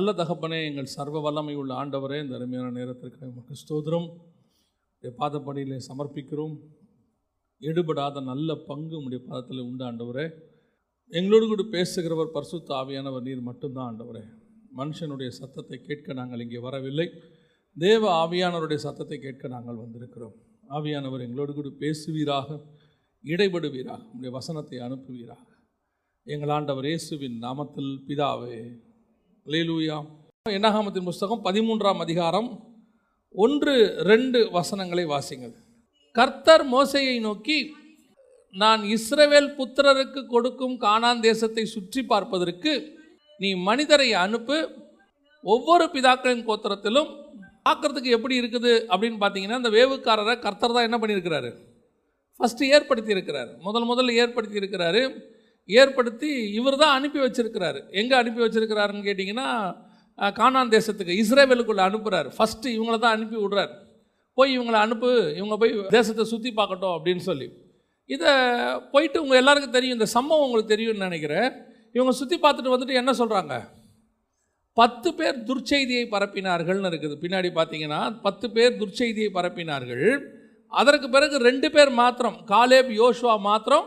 நல்ல தகப்பனே எங்கள் சர்வ வல்லமை உள்ள ஆண்டவரே இந்த அருமையான நேரத்திற்கு நமக்கு ஸ்தோதிரம் உடைய சமர்ப்பிக்கிறோம். எடுபடாத நல்ல பங்கு உடைய பாதத்தில் உண்டு ஆண்டவரே. எங்களோடு கூட பேசுகிறவர் பரிசுத்த ஆவியானவர் நீர் மட்டும்தான் ஆண்டவரே. மனுஷனுடைய சத்தத்தை கேட்க நாங்கள் இங்கே வரவில்லை. தேவ ஆவியானவருடைய சத்தத்தை கேட்க நாங்கள் வந்திருக்கிறோம். ஆவியானவர் எங்களோடு கூட பேசுவீராக இடைபடுவீராக உடைய வசனத்தை அனுப்புவீராக. எங்கள் ஆண்டவர் இயேசுவின் நாமத்தில் பிதாவே லேலூயா எண்ணாகாமத்தின் புஸ்தகம் பதிமூன்றாம் அதிகாரம் ஒன்று ரெண்டு வசனங்களை வாசிங்கள் கர்த்தர் மோசையை நோக்கி நான் இஸ்ரவேல் புத்திரருக்கு கொடுக்கும் கானான் தேசத்தை சுற்றி பார்ப்பதற்கு நீ மனிதரை அனுப்பு. ஒவ்வொரு பிதாக்களின் கோத்திரத்திலும் பார்க்கறதுக்கு எப்படி இருக்குது? அப்படின்னு பார்த்தீங்கன்னா அந்த வேவுக்காரரை கர்த்தர் தான் என்ன பண்ணியிருக்கிறாரு? ஃபஸ்ட்டு ஏற்படுத்தியிருக்கிறார். முதல் முதல்ல ஏற்படுத்தி இருக்கிறாரு ஏற்படுத்தி இவர் தான் அனுப்பி வச்சிருக்கிறாரு. எங்கே அனுப்பி வச்சிருக்கிறாருன்னு கேட்டிங்கன்னா கானான் தேசத்துக்கு இஸ்ரேவேலுக்குள்ளே அனுப்புகிறார் ஃபஸ்ட்டு இவங்கள தான் அனுப்பி விடுறார். போய் இவங்களை அனுப்பு இவங்க போய் தேசத்தை சுற்றி பார்க்கட்டும் அப்படின்னு சொல்லி. இதை போயிட்டு உங்கள் எல்லாருக்கும் தெரியும் இந்த சம்பவம் உங்களுக்கு தெரியும்னு நினைக்கிறேன். இவங்க சுற்றி பார்த்துட்டு வந்துட்டு என்ன சொல்கிறாங்க பத்து பேர் துர்ச்செய்தியை பரப்பினார்கள்னு இருக்குது. பின்னாடி பார்த்தீங்கன்னா பத்து பேர் துர்ச்செய்தியை பரப்பினார்கள். அதற்கு பிறகு ரெண்டு பேர் மாத்திரம் காலேப் யோஷுவா மாத்திரம்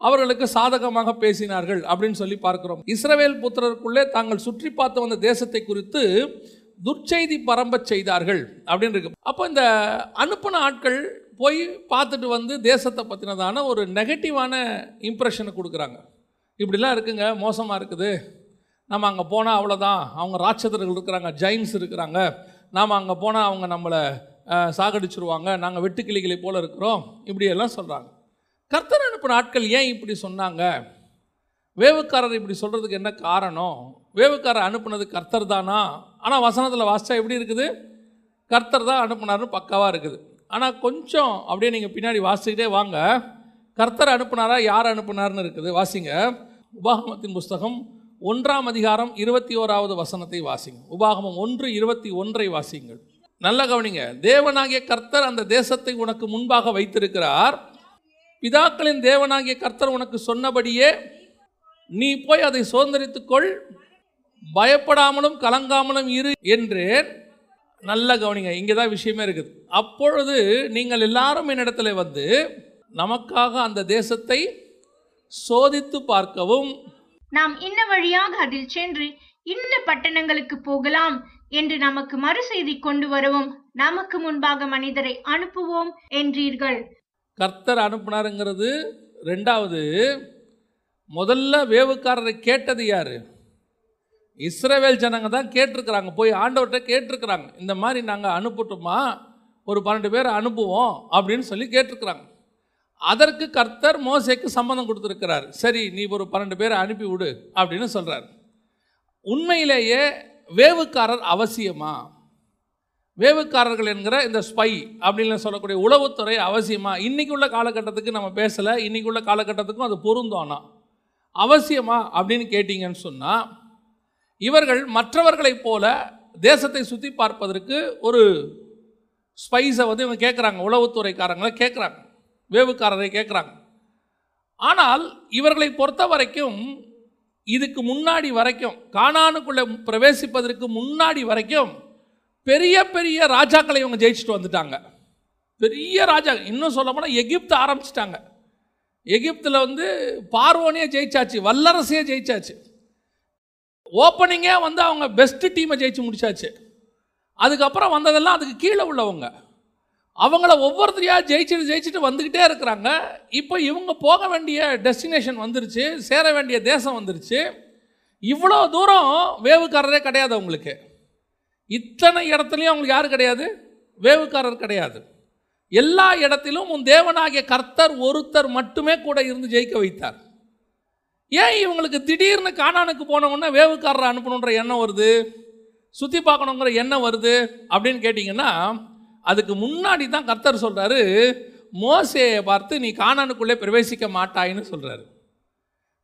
அவர்களுக்கு சாதகமாக பேசினார்கள் அப்படின்னு சொல்லி பார்க்கிறோம். இஸ்ரவேல் புத்திரருக்குள்ளே தாங்கள் சுற்றி பார்த்து வந்த தேசத்தை குறித்து துர்ச்செய்தி பரம்பச் செய்தார்கள் அப்படின்னு இருக்கு. அப்போ இந்த அனுப்பின ஆட்கள் போய் பார்த்துட்டு வந்து தேசத்தை பற்றினதான ஒரு நெகட்டிவான இம்ப்ரெஷனை கொடுக்குறாங்க. இப்படிலாம் இருக்குங்க மோசமாக இருக்குது. நம்ம அங்கே போனால் அவ்வளோதான் அவங்க ராட்சதர்கள் இருக்கிறாங்க ஜெயின்ஸ் இருக்கிறாங்க. நாம் அங்கே போனால் அவங்க நம்மளை சாகடிச்சிருவாங்க. நாங்கள் வெட்டுக்கிளிகளை போல் இருக்கிறோம். இப்படியெல்லாம் சொல்கிறாங்க கர்த்தர் அனுப்பின ஆட்கள் ஏன் இப்படி சொன்னாங்க? வேவுக்காரர் இப்படி சொல்கிறதுக்கு என்ன காரணம்? வேவுக்காரர் அனுப்புனது கர்த்தர் தானா? ஆனால் வசனத்தில் வாசித்தா எப்படி இருக்குது? கர்த்தர் தான் அனுப்புனார்னு பக்காவாக இருக்குது. ஆனால் கொஞ்சம் அப்படியே நீங்கள் பின்னாடி வாசிக்கிட்டே வாங்க. கர்த்தர் அனுப்புனாரா? யார் அனுப்புனார்னு இருக்குது? வாசிங்க. உபாகமத்தின் புஸ்தகம் ஒன்றாம் அதிகாரம் இருபத்தி ஓராவது வசனத்தை வாசிங்க. உபாகமம் ஒன்று இருபத்தி ஒன்றை வாசிங்கள். நல்ல கவனிங்க. தேவனாகிய கர்த்தர் அந்த தேசத்தை உனக்கு முன்பாக வைத்திருக்கிறார். பிதாக்களின் தேவனாகிய கர்த்தர் உனக்கு சொன்னபடியே நீ போய் அதை சுதந்திரித்துக்கொள். பயப்படாமலும் கலங்காமலும் இரு என்று நல்ல கவனிங்க. இங்கே தான் விஷயமே இருக்குது. அப்பொழுது நீங்கள் எல்லாரும் என்னிடத்துல வந்து நமக்காக அந்த தேசத்தை சோதித்து பார்க்கவும். நாம் இன்ன வழியாக அதில் சென்று இன்ன பட்டணங்களுக்கு போகலாம் என்று நமக்கு மறு செய்தி கொண்டு வரவும் நமக்கு முன்பாக மனிதரை அனுப்புவோம் என்றீர்கள். கர்த்தர் அனுப்புனாருங்கிறது ரெண்டாவது முதல்ல வேவுக்காரரை கேட்டது யார்? இஸ்ரேவேல் ஜனங்க தான் கேட்டிருக்கிறாங்க போய் ஆண்டவர்கிட்ட கேட்டிருக்கிறாங்க. இந்த மாதிரி நாங்கள் அனுப்பட்டுமா? ஒரு பன்னெண்டு பேரை அனுப்புவோம் அப்படின்னு சொல்லி கேட்டிருக்கிறாங்க. அதற்கு கர்த்தர் மோசைக்கு சம்மந்தம் கொடுத்துருக்கிறார். சரி நீ ஒரு பன்னெண்டு பேரை அனுப்பி விடு அப்படின்னு சொல்கிறார் உண்மையிலேயே வேவுக்காரர் அவசியமா? வேவுக்காரர்கள் என்கிற இந்த ஸ்பை அப்படின்னு சொல்லக்கூடிய உளவுத்துறை அவசியமாக இன்றைக்கி உள்ள காலகட்டத்துக்கு நம்ம பேசலை. இன்னைக்கு உள்ள காலகட்டத்துக்கும் அது பொருந்தும் அவசியமா அப்படின்னு கேட்டிங்கன்னு சொன்னால் இவர்கள் மற்றவர்களைப் போல தேசத்தை சுற்றி பார்ப்பதற்கு ஒரு ஸ்பைஸை வந்து இவங்க கேட்குறாங்க உளவுத்துறைக்காரங்களை கேட்குறாங்க வேவுக்காரரை கேட்குறாங்க ஆனால் இவர்களை பொறுத்த வரைக்கும் இதுக்கு முன்னாடி வரைக்கும் காணானுக்குள்ளே பிரவேசிப்பதற்கு முன்னாடி வரைக்கும் பெரிய பெரிய ராஜாக்களை இவங்க ஜெயிச்சுட்டு வந்துட்டாங்க. பெரிய ராஜா இன்னும் சொல்ல போனால் எகிப்து ஆரம்பிச்சிட்டாங்க. எகிப்தில் வந்து பார்வோனே ஜெயிச்சாச்சு வல்லரசையே ஜெயிச்சாச்சு. ஓப்பனிங்கே வந்து அவங்க பெஸ்ட்டு டீமை ஜெயிச்சு முடிச்சாச்சு. அதுக்கப்புறம் வந்ததெல்லாம் அதுக்கு கீழே உள்ளவங்க. அவங்கள ஒவ்வொருத்தரையாக ஜெயிச்சுட்டு ஜெயிச்சுட்டு வந்துக்கிட்டே இருக்கிறாங்க. இப்போ இவங்க போக வேண்டிய டெஸ்டினேஷன் வந்துருச்சு சேர வேண்டிய தேசம் வந்துருச்சு. இவ்வளோ தூரம் வேவுக்காரரே கிடையாது அவங்களுக்கு. இத்தனை இடத்துலையும் அவங்களுக்கு யார் கிடையாது? வேவுக்காரர் கிடையாது. எல்லா இடத்திலும் உன் தேவனாகிய கர்த்தர் ஒருத்தர் மட்டுமே கூட இருந்து ஜெயிக்க வைத்தார். ஏன் இவங்களுக்கு திடீர்னு காணானுக்கு போனவொன்னே வேவுக்காரரை அனுப்பணுன்ற எண்ணம் வருது? சுற்றி பார்க்கணுங்கிற எண்ணம் வருது அப்படின்னு கேட்டிங்கன்னா அதுக்கு முன்னாடி தான் கர்த்தர் சொல்கிறாரு மோசையை பார்த்து நீ காணானுக்குள்ளே பிரவேசிக்க மாட்டாயின்னு சொல்கிறாரு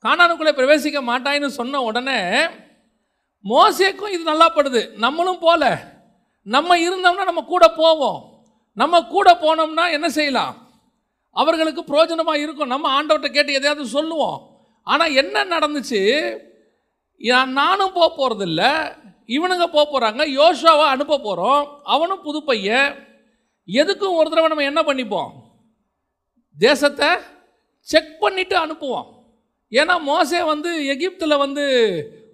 காணானுக்குள்ளே பிரவேசிக்க மாட்டாயின்னு சொன்ன உடனே மோசேக்கும் இது நல்லா படுது நம்மளும் போல. நம்ம இருந்தோம்னா நம்ம கூட போவோம். நம்ம கூட போனோம்னா என்ன செய்யலாம்? அவர்களுக்கு பிரயோஜனமாக இருக்கும். நம்ம ஆண்டவர்கிட்ட கேட்டு எதையாவது சொல்லுவோம். ஆனால் என்ன நடந்துச்சு? நானும் போக போகிறதில்ல இவனுங்க போக போகிறாங்க யோசுவாவை அனுப்ப போகிறோம் அவனும் புது பையன். எதுக்கும் ஒரு தடவை நம்ம என்ன பண்ணிப்போம்? தேசத்தை செக் பண்ணிவிட்டு அனுப்புவோம். ஏன்னா மோசே வந்து எகிப்தில் வந்து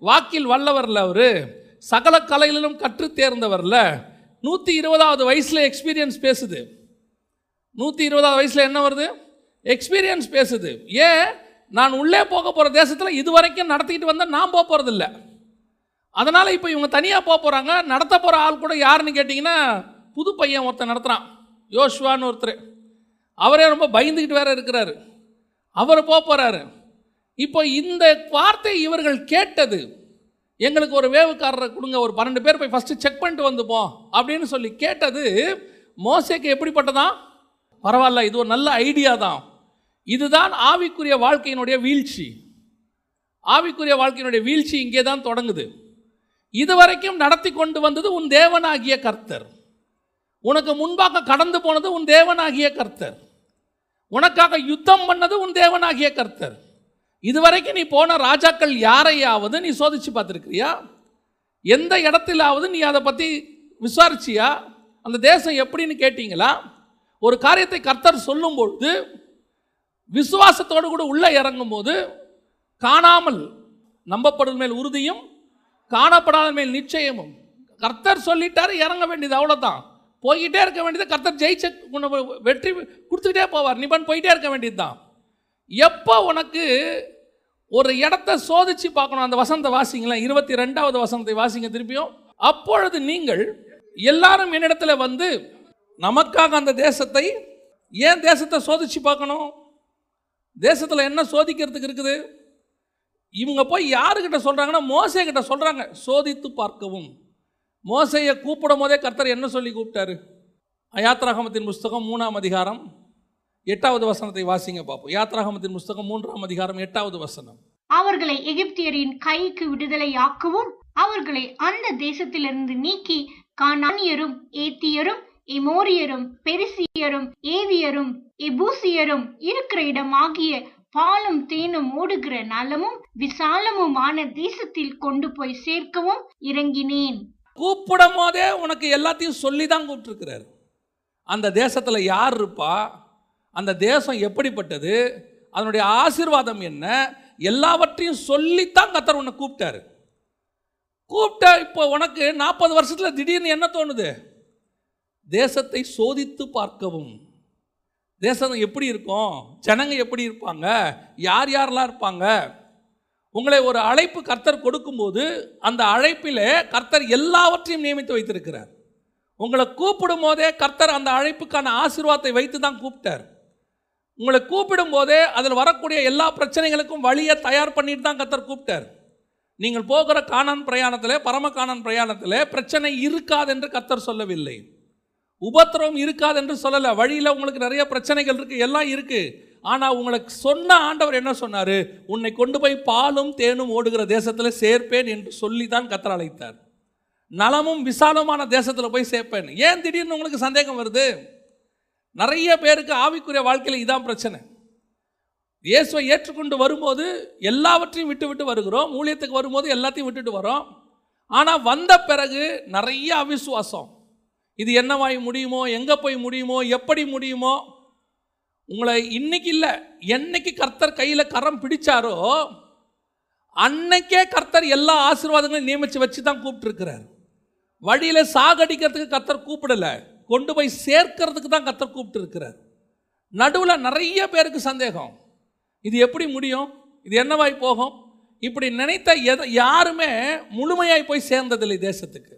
வாக்கில் வல்லவரில் அவர் சகல கலைகளிலும் கற்று தேர்ந்தவரில். நூற்றி இருபதாவது வயசில் எக்ஸ்பீரியன்ஸ் பேசுது. நூற்றி இருபதாவது வயசில் என்ன வருது? எக்ஸ்பீரியன்ஸ் பேசுது. ஏன்? நான் உள்ளே போக போகிற தேசத்தில் இது வரைக்கும் நடத்திக்கிட்டு வந்தால் நான் போக போகிறதில்ல அதனால் இப்போ இவங்க தனியாக போக போகிறாங்க நடத்த போகிற ஆள் கூட யாருன்னு கேட்டிங்கன்னா புது பையன் ஒருத்தன் நடத்துகிறான் யோஷ்வான்னு ஒருத்தர். அவரே ரொம்ப பயந்துக்கிட்டு வேற இருக்கிறாரு. அவர் போக போகிறாரு இப்போ இந்த வார்த்தை இவர்கள் கேட்டது. எங்களுக்கு ஒரு வேவுக்காரரை கொடுங்க ஒரு பன்னெண்டு பேர் போய் ஃபஸ்ட்டு செக் பண்ணிட்டு வந்துப்போம் அப்படின்னு சொல்லி கேட்டது மோசேக்கு எப்படிப்பட்டதா? பரவாயில்ல இது ஒரு நல்ல ஐடியா தான். இதுதான் ஆவிக்குரிய வாழ்க்கையினுடைய வீழ்ச்சி. ஆவிக்குரிய வாழ்க்கையினுடைய வீழ்ச்சி இங்கே தான் தொடங்குது. இதுவரைக்கும் நடத்தி கொண்டு வந்தது உன் தேவனாகிய கர்த்தர். உனக்கு முன்பாக கடந்து போனது உன் தேவனாகிய கர்த்தர். உனக்காக யுத்தம் பண்ணது உன் தேவனாகிய கர்த்தர். இதுவரைக்கும் நீ போன ராஜாக்கள் யாரையாவது நீ சோதிச்சு பார்த்துருக்கிறியா? எந்த இடத்திலாவது நீ அதை பற்றி விசாரிச்சியா? அந்த தேசம் எப்படின்னு கேட்டிங்களா? ஒரு காரியத்தை கர்த்தர் சொல்லும் பொழுது விசுவாசத்தோடு கூட உள்ளே இறங்கும் போது காணாமல் நம்பப்படும் மேல் உறுதியும் காணப்படாத மேல் நிச்சயமும். கர்த்தர் சொல்லிட்டாரு இறங்க வேண்டியது அவ்வளோதான் போய்கிட்டே இருக்க வேண்டியது கர்த்தர் ஜெயிச்ச வெற்றி கொடுத்துக்கிட்டே போவார். நிபன் போயிட்டே இருக்க வேண்டியது தான் எப்போ உனக்கு ஒரு இடத்த சோதிச்சு பார்க்கணும்? அந்த வசந்த வாசிங்களேன் இருபத்தி ரெண்டாவது வசந்தை வாசிங்க திருப்பியும். அப்பொழுது நீங்கள் எல்லாரும் என்னிடத்துல வந்து நமக்காக அந்த தேசத்தை ஏன் தேசத்தை சோதிச்சு பார்க்கணும்? தேசத்தில் என்ன சோதிக்கிறதுக்கு இருக்குது? இவங்க போய் யாருக்கிட்ட சொல்கிறாங்கன்னா மோசை கிட்ட சொல்கிறாங்க சோதித்து பார்க்கவும். மோசையை கூப்பிடும் போதே கர்த்தர் என்ன சொல்லி கூப்பிட்டாரு? அயாத்ராகமத்தின் புஸ்தகம் மூணாம் அதிகாரம் எட்டாவது வசனத்தை வாசிங்க பார்ப்போம். யாத்ராகமத்தின் புஸ்தகம் மூன்றாம் அதிகாரம் எட்டாவது வசனம். அவர்களை எகிப்தியரின் கைக்கு விடுதலையாக்கவும். அவர்களை அந்த தேசத்திலிருந்து நீக்கி கானானியரும் ஏத்தியரும் எமோரியரும் பெரிசியரும் ஏவியரும் எபூசியரும் இருக்கிற இடமாகிய பாலும் தேனும் ஓடுகிற நலமும் விசாலமுமான தேசத்தில் கொண்டு போய் சேர்க்கவும் இறங்கினேன். கூப்பிடும் போதே உனக்கு எல்லாத்தையும் சொல்லி தான் கூப்பிட்டுருக்கிறார். அந்த தேசத்தில் யார் இருப்பா? அந்த தேசம் எப்படிப்பட்டது? அதனுடைய ஆசீர்வாதம் என்ன? எல்லாவற்றையும் சொல்லித்தான் கத்தர் உன்னை கூப்பிட்டாரு. கூப்பிட்ட இப்போ உனக்கு நாற்பது வருஷத்தில் திடீர்னு என்ன தோணுது? தேசத்தை சோதித்து பார்க்கவும். தேசம் எப்படி இருக்கும்? ஜனங்க எப்படி இருப்பாங்க? யார் யாரெல்லாம் இருப்பாங்க? உங்களை ஒரு அழைப்பு கர்த்தர் கொடுக்கும்போது அந்த அழைப்பிலே கர்த்தர் எல்லாவற்றையும் நியமித்து வைத்திருக்கிறார். உங்களை கூப்பிடும் போதே கர்த்தர் அந்த அழைப்புக்கான ஆசீர்வாதத்தை வைத்து தான் கூப்பிட்டார். உங்களை கூப்பிடும் போதே அதில் வரக்கூடிய எல்லா பிரச்சனைகளுக்கும் வழியை தயார் பண்ணிட்டு தான் கத்தர் கூப்பிட்டார். நீங்கள் போகிற காணான் பிரயாணத்தில் பரம காணான் பிரயாணத்தில் பிரச்சனை இருக்காது என்று கத்தர் சொல்லவில்லை. உபத்திரவம் இருக்காது என்று சொல்லலை. வழியில் உங்களுக்கு நிறைய பிரச்சனைகள் இருக்குது எல்லாம் இருக்குது ஆனால் உங்களுக்கு சொன்ன ஆண்டவர் என்ன சொன்னார்? உன்னை கொண்டு போய் பாலும் தேனும் ஓடுகிற தேசத்தில் சேர்ப்பேன் என்று சொல்லி தான் கத்தர் அழைத்தார். நலமும் விசாலமான தேசத்தில் போய் சேர்ப்பேன். ஏன் திடீர்னு உங்களுக்கு சந்தேகம் வருது? நிறைய பேருக்கு ஆவிக்குரிய வாழ்க்கையில் இதான் பிரச்சனை. இயேசுவை ஏற்றுக்கொண்டு வரும்போது எல்லாவற்றையும் விட்டு விட்டு வருகிறோம். ஊழியத்துக்கு வரும்போது எல்லாத்தையும் விட்டுட்டு வரோம் ஆனால் வந்த பிறகு நிறைய அவிசுவாசம். இது என்னவாய் முடியுமோ எங்கே போய் முடியுமோ எப்படி முடியுமோ உங்களை இன்னைக்கு இல்லை என்னைக்கு கர்த்தர் கையில் கரம் பிடிச்சாரோ அன்னைக்கே கர்த்தர் எல்லா ஆசீர்வாதங்களையும் நியமித்து வச்சு தான் கூப்பிட்டுருக்கிறார். வழியில் சாகடிக்கிறதுக்கு கர்த்தர் கூப்பிடலை. கொண்டு போய் சேர்க்கறதுக்கு தான் கத்தர் கூப்பிட்டு இருக்கிறார் நடுவில் நிறைய பேருக்கு சந்தேகம். இது எப்படி முடியும்? இது என்னவாய் போகும்? இப்படி நினைத்த எதை யாருமே முழுமையாய் போய் சேர்ந்ததில்லை தேசத்துக்கு.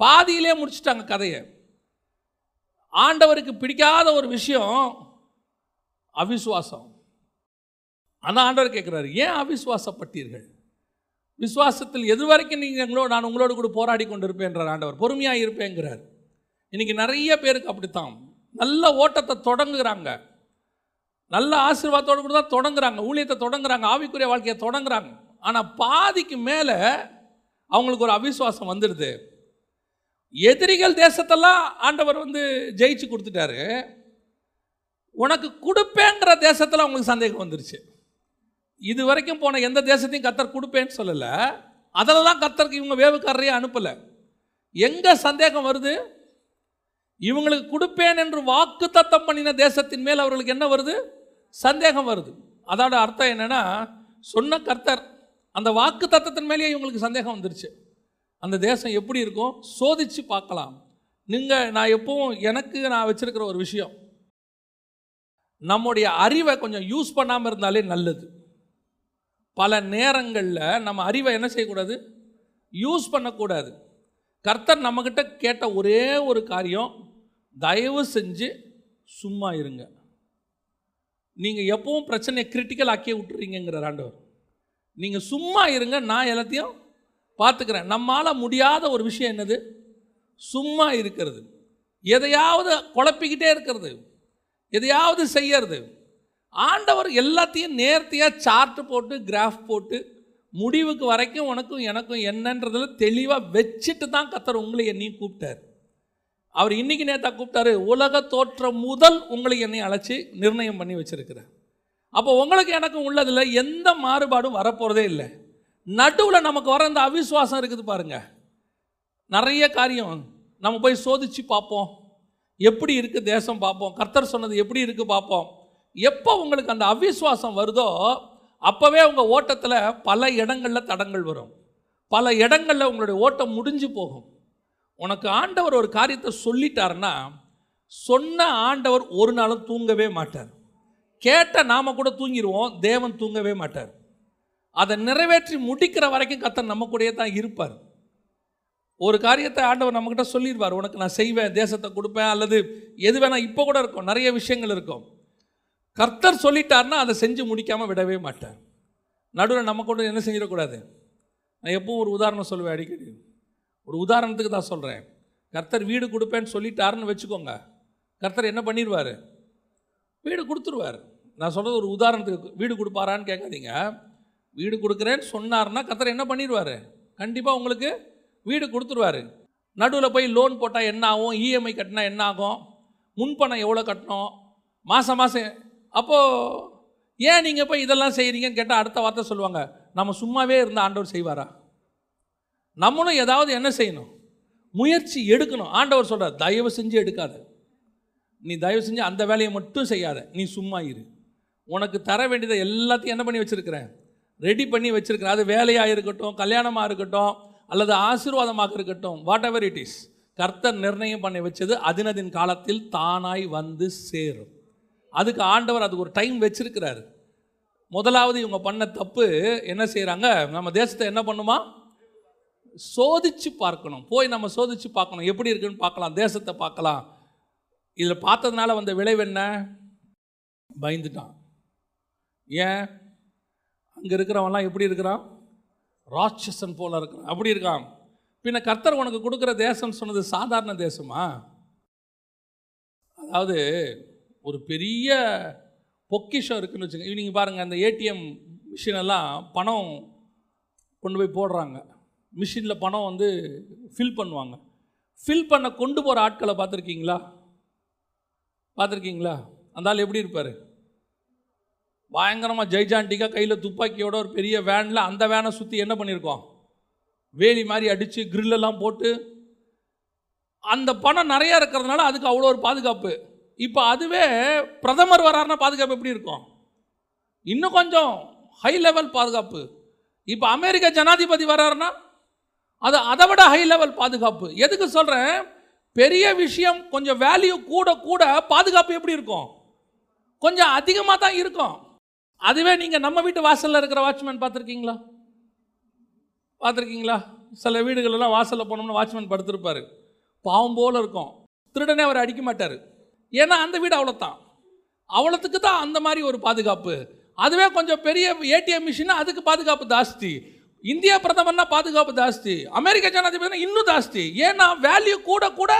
பாதியிலே முடிச்சிட்டாங்க கதையை. ஆண்டவருக்கு பிடிக்காத ஒரு விஷயம் அவிசுவாசம். ஆனால் ஆண்டவர் கேட்குறாரு ஏன் அவிசுவாசப்பட்டீர்கள்? விசுவாசத்தில் எது வரைக்கும் நீங்கள் எங்களோட நான் உங்களோடு கூட போராடி கொண்டு இருப்பேன்றார் ஆண்டவர். பொறுமையாக இருப்பேங்கிறார் இன்னைக்கு நிறைய பேருக்கு அப்படித்தான். நல்ல ஓட்டத்தை தொடங்குகிறாங்க நல்ல ஆசீர்வாதத்தோடு கூட தான் தொடங்குறாங்க. ஊழியத்தை தொடங்குறாங்க. ஆவிக்குரிய வாழ்க்கையை தொடங்குறாங்க. ஆனால் பாதிக்கு மேலே அவங்களுக்கு ஒரு அவிசுவாசம் வந்துடுது. எதிரிகள் தேசத்தெல்லாம் ஆண்டவர் வந்து ஜெயிச்சு கொடுத்துட்டாரு. உனக்கு கொடுப்பேங்கிற தேசத்தில் அவங்களுக்கு சந்தேகம் வந்துருச்சு. இது வரைக்கும் போன எந்த தேசத்தையும் கத்தர் கொடுப்பேன்னு சொல்லலை. அதெல்லாம் கத்தருக்கு இவங்க வேவுக்காரரையே அனுப்பலை. எங்கே சந்தேகம் வருது? இவங்களுக்கு கொடுப்பேன் என்று வாக்கு தத்தம் பண்ணின தேசத்தின் மேல் அவர்களுக்கு என்ன வருது? சந்தேகம் வருது. அதோட அர்த்தம் என்னென்னா சொன்ன கர்த்தர் அந்த வாக்கு தத்தத்தின் மேலேயே இவங்களுக்கு சந்தேகம் வந்துருச்சு. அந்த தேசம் எப்படி இருக்கும்? சோதிச்சு பார்க்கலாம். நீங்கள் நான் எப்பவும் எனக்கு நான் வச்சுருக்கிற ஒரு விஷயம். நம்முடைய அறிவை கொஞ்சம் யூஸ் பண்ணாமல் இருந்தாலே நல்லது. பல நேரங்களில் நம்ம அறிவை என்ன செய்யக்கூடாது? யூஸ் பண்ணக்கூடாது. கர்த்தர் நம்மக்கிட்ட கேட்ட ஒரே ஒரு காரியம் தயவு செஞ்சு சும்மா இருங்க. நீங்கள் எப்பவும் பிரச்சனையை கிரிட்டிக்கல் ஆக்கியே விட்டுறீங்கிற ஆண்டவர். நீங்கள் சும்மா இருங்க நான் எல்லாத்தையும் பார்த்துக்கிறேன். நம்மால் முடியாத ஒரு விஷயம் என்னது? சும்மா இருக்கிறது. எதையாவது குழப்பிக்கிட்டே இருக்கிறது. எதையாவது செய்யறது. ஆண்டவர் எல்லாத்தையும் நேர்த்தியாக சார்ட் போட்டு கிராஃப் போட்டு முடிவுக்கு வரைக்கும் உனக்கும் எனக்கும் என்னன்றதில் தெளிவாக வச்சுட்டு தான் கத்தர் உங்களை என்னையும் கூப்பிட்டார். அவர் இன்றைக்கி நேத்தா கூப்பிட்டாரு உலக தோற்றம் முதல் உங்களை என்னை அழைச்சி நிர்ணயம் பண்ணி வச்சுருக்கிறார். அப்போ உங்களுக்கு எனக்கும் உள்ளதில் எந்த மாறுபாடும் வரப்போகிறதே இல்லை. நடுவில் நமக்கு வர அந்த அவிஸ்வாசம் இருக்குது பாருங்கள் நிறைய காரியம். நம்ம போய் சோதிச்சு பார்ப்போம். எப்படி இருக்குது தேசம் பார்ப்போம். கர்த்தர் சொன்னது எப்படி இருக்குது பார்ப்போம். எப்போ உங்களுக்கு அந்த அவிஸ்வாசம் வருதோ அப்போவே உங்கள் ஓட்டத்தில் பல இடங்களில் தடங்கள் வரும். பல இடங்களில் உங்களுடைய ஓட்டம் முடிஞ்சு போகும். உனக்கு ஆண்டவர் ஒரு காரியத்தை சொல்லிட்டாருன்னா சொன்ன ஆண்டவர் ஒரு நாளும் தூங்கவே மாட்டார். கேட்ட நாம கூட தூங்கிடுவோம் தேவன் தூங்கவே மாட்டார். அதை நிறைவேற்றி முடிக்கிற வரைக்கும் கத்தன் நம்ம கூடயே தான் இருப்பார். ஒரு காரியத்தை ஆண்டவர் நம்மக்கிட்ட சொல்லிடுவார். உனக்கு நான் செய்வேன் தேசத்தை கொடுப்பேன் அல்லது எது வேணால் இப்போ கூட இருக்கும் நிறைய விஷயங்கள் இருக்கும். கர்த்தர் சொல்லிட்டார்னா அதை செஞ்சு முடிக்காமல் விடவே மாட்டார். நடுவில் நம்ம கூட என்ன செஞ்சிடக்கூடாது நான் எப்பவும் ஒரு உதாரணம் சொல்லுவேன் அடிக்கடி. ஒரு உதாரணத்துக்கு தான் சொல்கிறேன் கர்த்தர் வீடு கொடுப்பேன்னு சொல்லிட்டாருன்னு வச்சுக்கோங்க. கர்த்தர் என்ன பண்ணிடுவார்? வீடு கொடுத்துருவார். நான் சொல்கிறது ஒரு உதாரணத்துக்கு வீடு கொடுப்பாரான்னு கேட்காதீங்க. வீடு கொடுக்குறேன்னு சொன்னார்னா கர்த்தர் என்ன பண்ணிடுவார்? கண்டிப்பாக உங்களுக்கு வீடு கொடுத்துருவாரு. நடுவில் போய் லோன் போட்டால் என்ன ஆகும்? இஎம்ஐ கட்டினா என்ன ஆகும்? முன்பணம் எவ்வளோ கட்டணும்? மாதம் மாதம் அப்போது ஏன் நீங்கள் போய் இதெல்லாம் செய்கிறீங்கன்னு கேட்டால் அடுத்த வார்த்தை சொல்லுவாங்க. நம்ம சும்மாவே இருந்த ஆண்டவர் செய்வாரா? நம்மளும் ஏதாவது என்ன செய்யணும்? முயற்சி எடுக்கணும். ஆண்டவர் சொல்கிறார் தயவு செஞ்சு எடுக்காத. நீ தயவு செஞ்சு அந்த வேலையை மட்டும் செய்யாத. நீ சும்மா இரு. உனக்கு தர வேண்டியதை எல்லாத்தையும் என்ன பண்ணி வச்சுருக்கிறேன்? ரெடி பண்ணி வச்சுருக்கிறேன். அது வேலையாக இருக்கட்டும் கல்யாணமாக இருக்கட்டும் அல்லது ஆசீர்வாதமாக இருக்கட்டும் வாட் எவர் இட் இஸ் கர்த்தர் நிர்ணயம் பண்ணி வச்சது அதினதின் காலத்தில் தானாய் வந்து சேரும். அதுக்கு ஆண்டவர் அதுக்கு ஒரு டைம் வச்சிருக்கிறாரு. முதலாவது இவங்க பண்ண தப்பு என்ன செய்கிறாங்க நம்ம தேசத்தை என்ன பண்ணுமா? சோதிச்சு பார்க்கணும். போய் நம்ம சோதிச்சு பார்க்கணும். எப்படி இருக்குன்னு பார்க்கலாம். தேசத்தை பார்க்கலாம். இதில் பார்த்ததுனால வந்த விளைவு என்ன? பயந்துட்டான். ஏன்? அங்கே இருக்கிறவன்லாம் எப்படி இருக்கிறான்? ராட்சசன் போல இருக்கிறான். அப்படி இருக்கான். பின்ன கர்த்தர் உனக்கு கொடுக்குற தேசம்னு சொன்னது சாதாரண தேசமா? அதாவது ஒரு பெரிய பொக்கிஷம் இருக்குன்னு வச்சுக்கோங்க. நீங்கள் பாருங்கள் அந்த ஏடிஎம் மிஷினெல்லாம் பணம் கொண்டு போய் போடுறாங்க. மிஷினில் பணம் வந்து ஃபில் பண்ணுவாங்க. ஃபில் பண்ண கொண்டு போகிற ஆட்களை பார்த்துருக்கீங்களா? பார்த்துருக்கீங்களா? அந்த ஆள் எப்படி இருப்பார்? பயங்கரமாக ஜெய்ஜாண்டிக்காக கையில் துப்பாக்கியோட ஒரு பெரிய வேனில் அந்த வேனை சுற்றி என்ன பண்ணியிருக்கோம் வேலி மாதிரி அடித்து கிரில்லெல்லாம் போட்டு அந்த பணம் நிறையா இருக்கிறதுனால அதுக்கு அவ்வளோ ஒரு பாதுகாப்பு. இப்போ அதுவே பிரதமர் வராருன்னா பாதுகாப்பு எப்படி இருக்கும்? இன்னும் கொஞ்சம் ஹை லெவல் பாதுகாப்பு. இப்போ அமெரிக்க ஜனாதிபதி வராருன்னா அது அதை விட ஹை லெவல் பாதுகாப்பு. எதுக்கு சொல்கிறேன் பெரிய விஷயம் கொஞ்சம் வேல்யூ கூட கூட பாதுகாப்பு எப்படி இருக்கும்? கொஞ்சம் அதிகமாக தான் இருக்கும். அதுவே நீங்கள் நம்ம வீட்டு வாசலில் இருக்கிற வாட்ச்மேன் பார்த்துருக்கீங்களா? பார்த்துருக்கீங்களா? சில வீடுகளெல்லாம் வாசலில் போனோம்னா வாட்ச்மேன் படுத்திருப்பாரு. பாவம் போல இருக்கும். திருடனே அவர் அடிக்க மாட்டார். ஏன்னா அந்த வீடு அவ்வளோத்தான் அவ்வளோத்துக்கு தான் அந்த மாதிரி ஒரு பாதுகாப்பு. அதுவே கொஞ்சம் பெரிய ஏடிஎம் மிஷின் அதுக்கு பாதுகாப்பு ஜாஸ்தி. இந்திய பிரதமர்னா பாதுகாப்பு ஜாஸ்தி. அமெரிக்க ஜனாதிபதினா இன்னும் ஜாஸ்தி. ஏன்னா வேல்யூ கூட கூட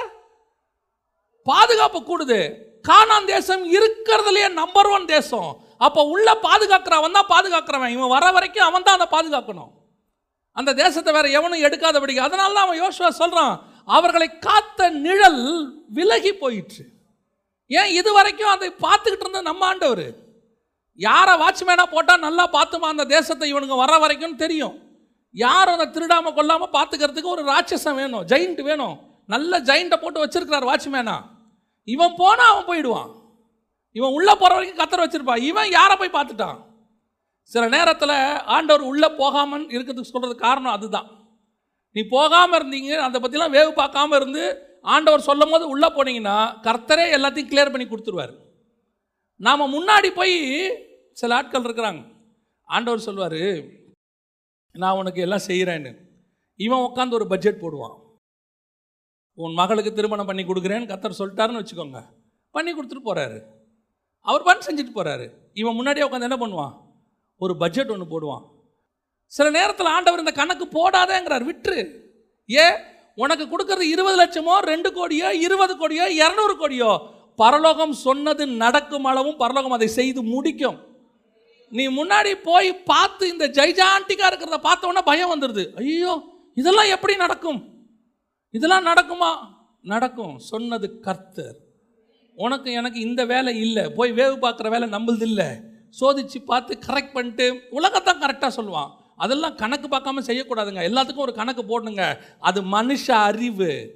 பாதுகாப்பு கூடுது. கானான் தேசம் இருக்கிறதுலயே நம்பர் ஒன் தேசம். அப்போ உள்ள பாதுகாக்கிறவன் தான் பாதுகாக்கிறவன். இவன் வர வரைக்கும் அவன் தான் அதை பாதுகாக்கணும். அந்த தேசத்தை வேற எவனும் எடுக்காதபடி அதனால தான் அவன் யோசுவா சொல்றான் அவர்களை காத்த நிழல் விலகி போயிற்று. ஏன் இது வரைக்கும் அதை பார்த்துக்கிட்டு இருந்த நம்ம ஆண்டவர்? யாரை வாட்ச்மேனாக போட்டால் நல்லா பார்த்துமா அந்த தேசத்தை இவனுங்க வர வரைக்கும் தெரியும். யாரும் அதை திருடாமல் கொல்லாமல் பார்த்துக்கிறதுக்கு ஒரு ராட்சசம் வேணும் ஜெயிண்ட் வேணும். நல்ல ஜெயிண்ட்டை போட்டு வச்சிருக்கிறார் வாட்ச்மேனா இவன் போனால் அவன் போயிடுவான். இவன் உள்ளே போகிற வரைக்கும் கத்தர் வச்சுருப்பான் இவன் யாரை போய் பார்த்துட்டான்? சில நேரத்தில் ஆண்டவர் உள்ளே போகாமல் இருக்கிறதுக்கு சொல்கிறதுக்கு காரணம் அதுதான். நீ போகாமல் இருந்தீங்க அதை பற்றிலாம் வேவு பார்க்காம இருந்து ஆண்டவர் சொல்லும் போது உள்ளே போனீங்கன்னா கர்த்தரே எல்லாத்தையும் கிளியர் பண்ணி கொடுத்துருவார். நாம் முன்னாடி போய் சில ஆட்கள் இருக்கிறாங்க. ஆண்டவர் சொல்வார் நான் உனக்கு எல்லாம் செய்கிறேன்னு இவன் உட்காந்து ஒரு பட்ஜெட் போடுவான். உன் மகளுக்கு திருமணம் பண்ணி கொடுக்குறேன்னு கத்தர் சொல்லிட்டாருன்னு வச்சுக்கோங்க. பண்ணி கொடுத்துட்டு போகிறாரு அவர் பண்ணி செஞ்சுட்டு போகிறாரு இவன் முன்னாடியே உட்காந்து என்ன பண்ணுவான்? ஒரு பட்ஜெட் ஒன்று போடுவான். சில நேரத்தில் ஆண்டவர் இந்த கணக்கு போடாதேங்கிறார். விட்டுரு. ஏ உனக்கு கொடுக்கறது இருபது லட்சமோ ரெண்டு கோடியோ இருபது கோடியோ இரநூறு கோடியோ. பரலோகம் சொன்னது நடக்கும் அளவும் பரலோகம் அதை செய்து முடிக்கும். நீ முன்னாடி போய் பார்த்து இந்த ஜெய்ஜாண்டிக்கா இருக்கிறத பார்த்தோன்னா பயம் வந்துடுது ஐயோ இதெல்லாம் எப்படி நடக்கும்? இதெல்லாம் நடக்குமா? நடக்கும். சொன்னது கர்த்தர். உனக்கு எனக்கு இந்த வேலை இல்லை. போய் வேவு பார்க்குற வேலை நம்மளது இல்லை. சோதிச்சு பார்த்து கரெக்ட் பண்ணிட்டு உலகத்தான் கரெக்டாக சொல்லுவான். அதெல்லாம் கணக்கு பார்க்காம செய்யக்கூடாதுங்க. எல்லாத்துக்கும் ஒரு கணக்கு போடணுங்க. அது மனுஷ அறிவு.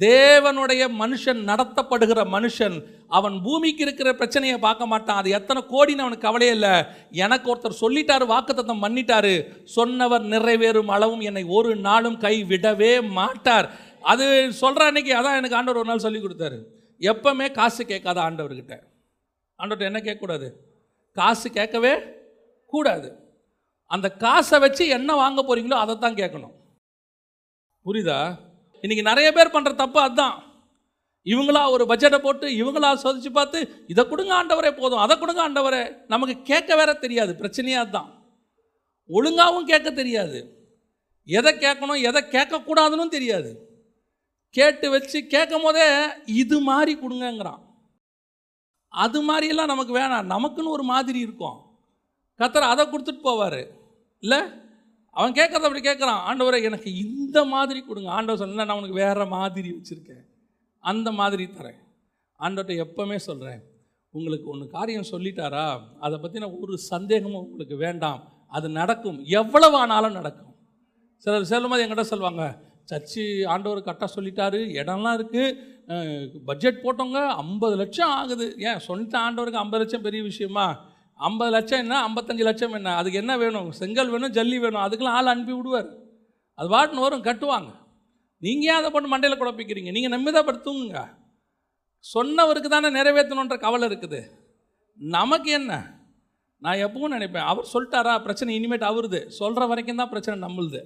தேவனுடைய மனுஷன் நடத்தப்படுகிற மனுஷன் அவன் பூமிக்கு இருக்கிற பிரச்சனையை பார்க்க மாட்டான். அது எத்தனை கோடின்னு அவனுக்கு கவலையே இல்லை. எனக்கு ஒருத்தர் சொல்லிட்டாரு வாக்குத்தத்தம் பண்ணிட்டாரு. சொன்னவர் நிறைவேறும் அளவும் என்னை ஒரு நாளும் கை விடவே மாட்டார். அது சொல்கிற அன்னைக்கு அதான் எனக்கு ஆண்டவர் ஒரு நாள் சொல்லி கொடுத்தாரு. எப்பவுமே காசு கேட்காத ஆண்டவர்கிட்ட. ஆண்டவர்கிட்ட என்ன கேட்கக்கூடாது? காசு கேட்கவே கூடாது. அந்த காசை வச்சு என்ன வாங்க போகிறீங்களோ அதை தான் கேட்கணும். புரியுதா? இன்னைக்கு நிறைய பேர் பண்ணுற தப்பு அதுதான் இவங்களா ஒரு பட்ஜெட்டை போட்டு இவங்களா சோதிச்சு பார்த்து இதை கொடுங்க ஆண்டவரே போதும் அதை கொடுங்க ஆண்டவரே. நமக்கு கேட்க வேற தெரியாது பிரச்சனையாக அதுதான் ஒழுங்காகவும் கேட்க தெரியாது. எதை கேட்கணும் எதை கேட்கக்கூடாதுன்னு தெரியாது. கேட்டு வச்சு கேட்கும் போதே இது மாதிரி கொடுங்கங்கிறான். அது மாதிரியெல்லாம் நமக்கு வேணாம். நமக்குன்னு ஒரு மாதிரி இருக்கும். கத்தர் அதை கொடுத்துட்டு போவார். இல்லை? அவன் கேட்குறத அப்படி கேட்குறான். ஆண்டவரை எனக்கு இந்த மாதிரி கொடுங்க. ஆண்டவர் சொன்ன நான் உனக்கு வேறு மாதிரி வச்சுருக்கேன். அந்த மாதிரி தரேன். ஆண்டவர்கிட்ட எப்போவுமே சொல்கிறேன் உங்களுக்கு ஒன்று காரியம் சொல்லிட்டாரா? அதை பற்றின ஒரு சந்தேகமும் உங்களுக்கு வேண்டாம். அது நடக்கும். எவ்வளவு ஆனாலும் நடக்கும். சிலர் செல்லும்போது என்கிட்ட சொல்லுவாங்க சர்ச்சு ஆண்டவர் கரெக்டாக சொல்லிட்டாரு. இடம்லாம் இருக்குது பட்ஜெட் போட்டவங்க ஐம்பது லட்சம் ஆகுது. ஏன்? சொல்லிட்ட ஆண்டவருக்கு ஐம்பது லட்சம் பெரிய விஷயமா? ஐம்பது லட்சம் என்ன? ஐம்பத்தஞ்சு லட்சம் என்ன? அதுக்கு என்ன வேணும்? செங்கல் வேணும் ஜல்லி வேணும். அதுக்கெல்லாம் ஆள் அனுப்பி விடுவார். அது பாட்டுன்னு வரும் கட்டுவாங்க. நீங்கள் ஏன் அதை போட்டு மண்டையில் குழப்பிக்கிறீங்க? நீங்கள் நம்பிதான் சொன்னவருக்கு தானே நிறைவேற்றணுன்ற கவலை இருக்குது. நமக்கு என்ன? நான் எப்பவும் நினைப்பேன் அவர் சொல்லிட்டாரா? பிரச்சனை இனிமேட் அவருது. சொல்கிற வரைக்கும் தான் பிரச்சனை நம்மளுது.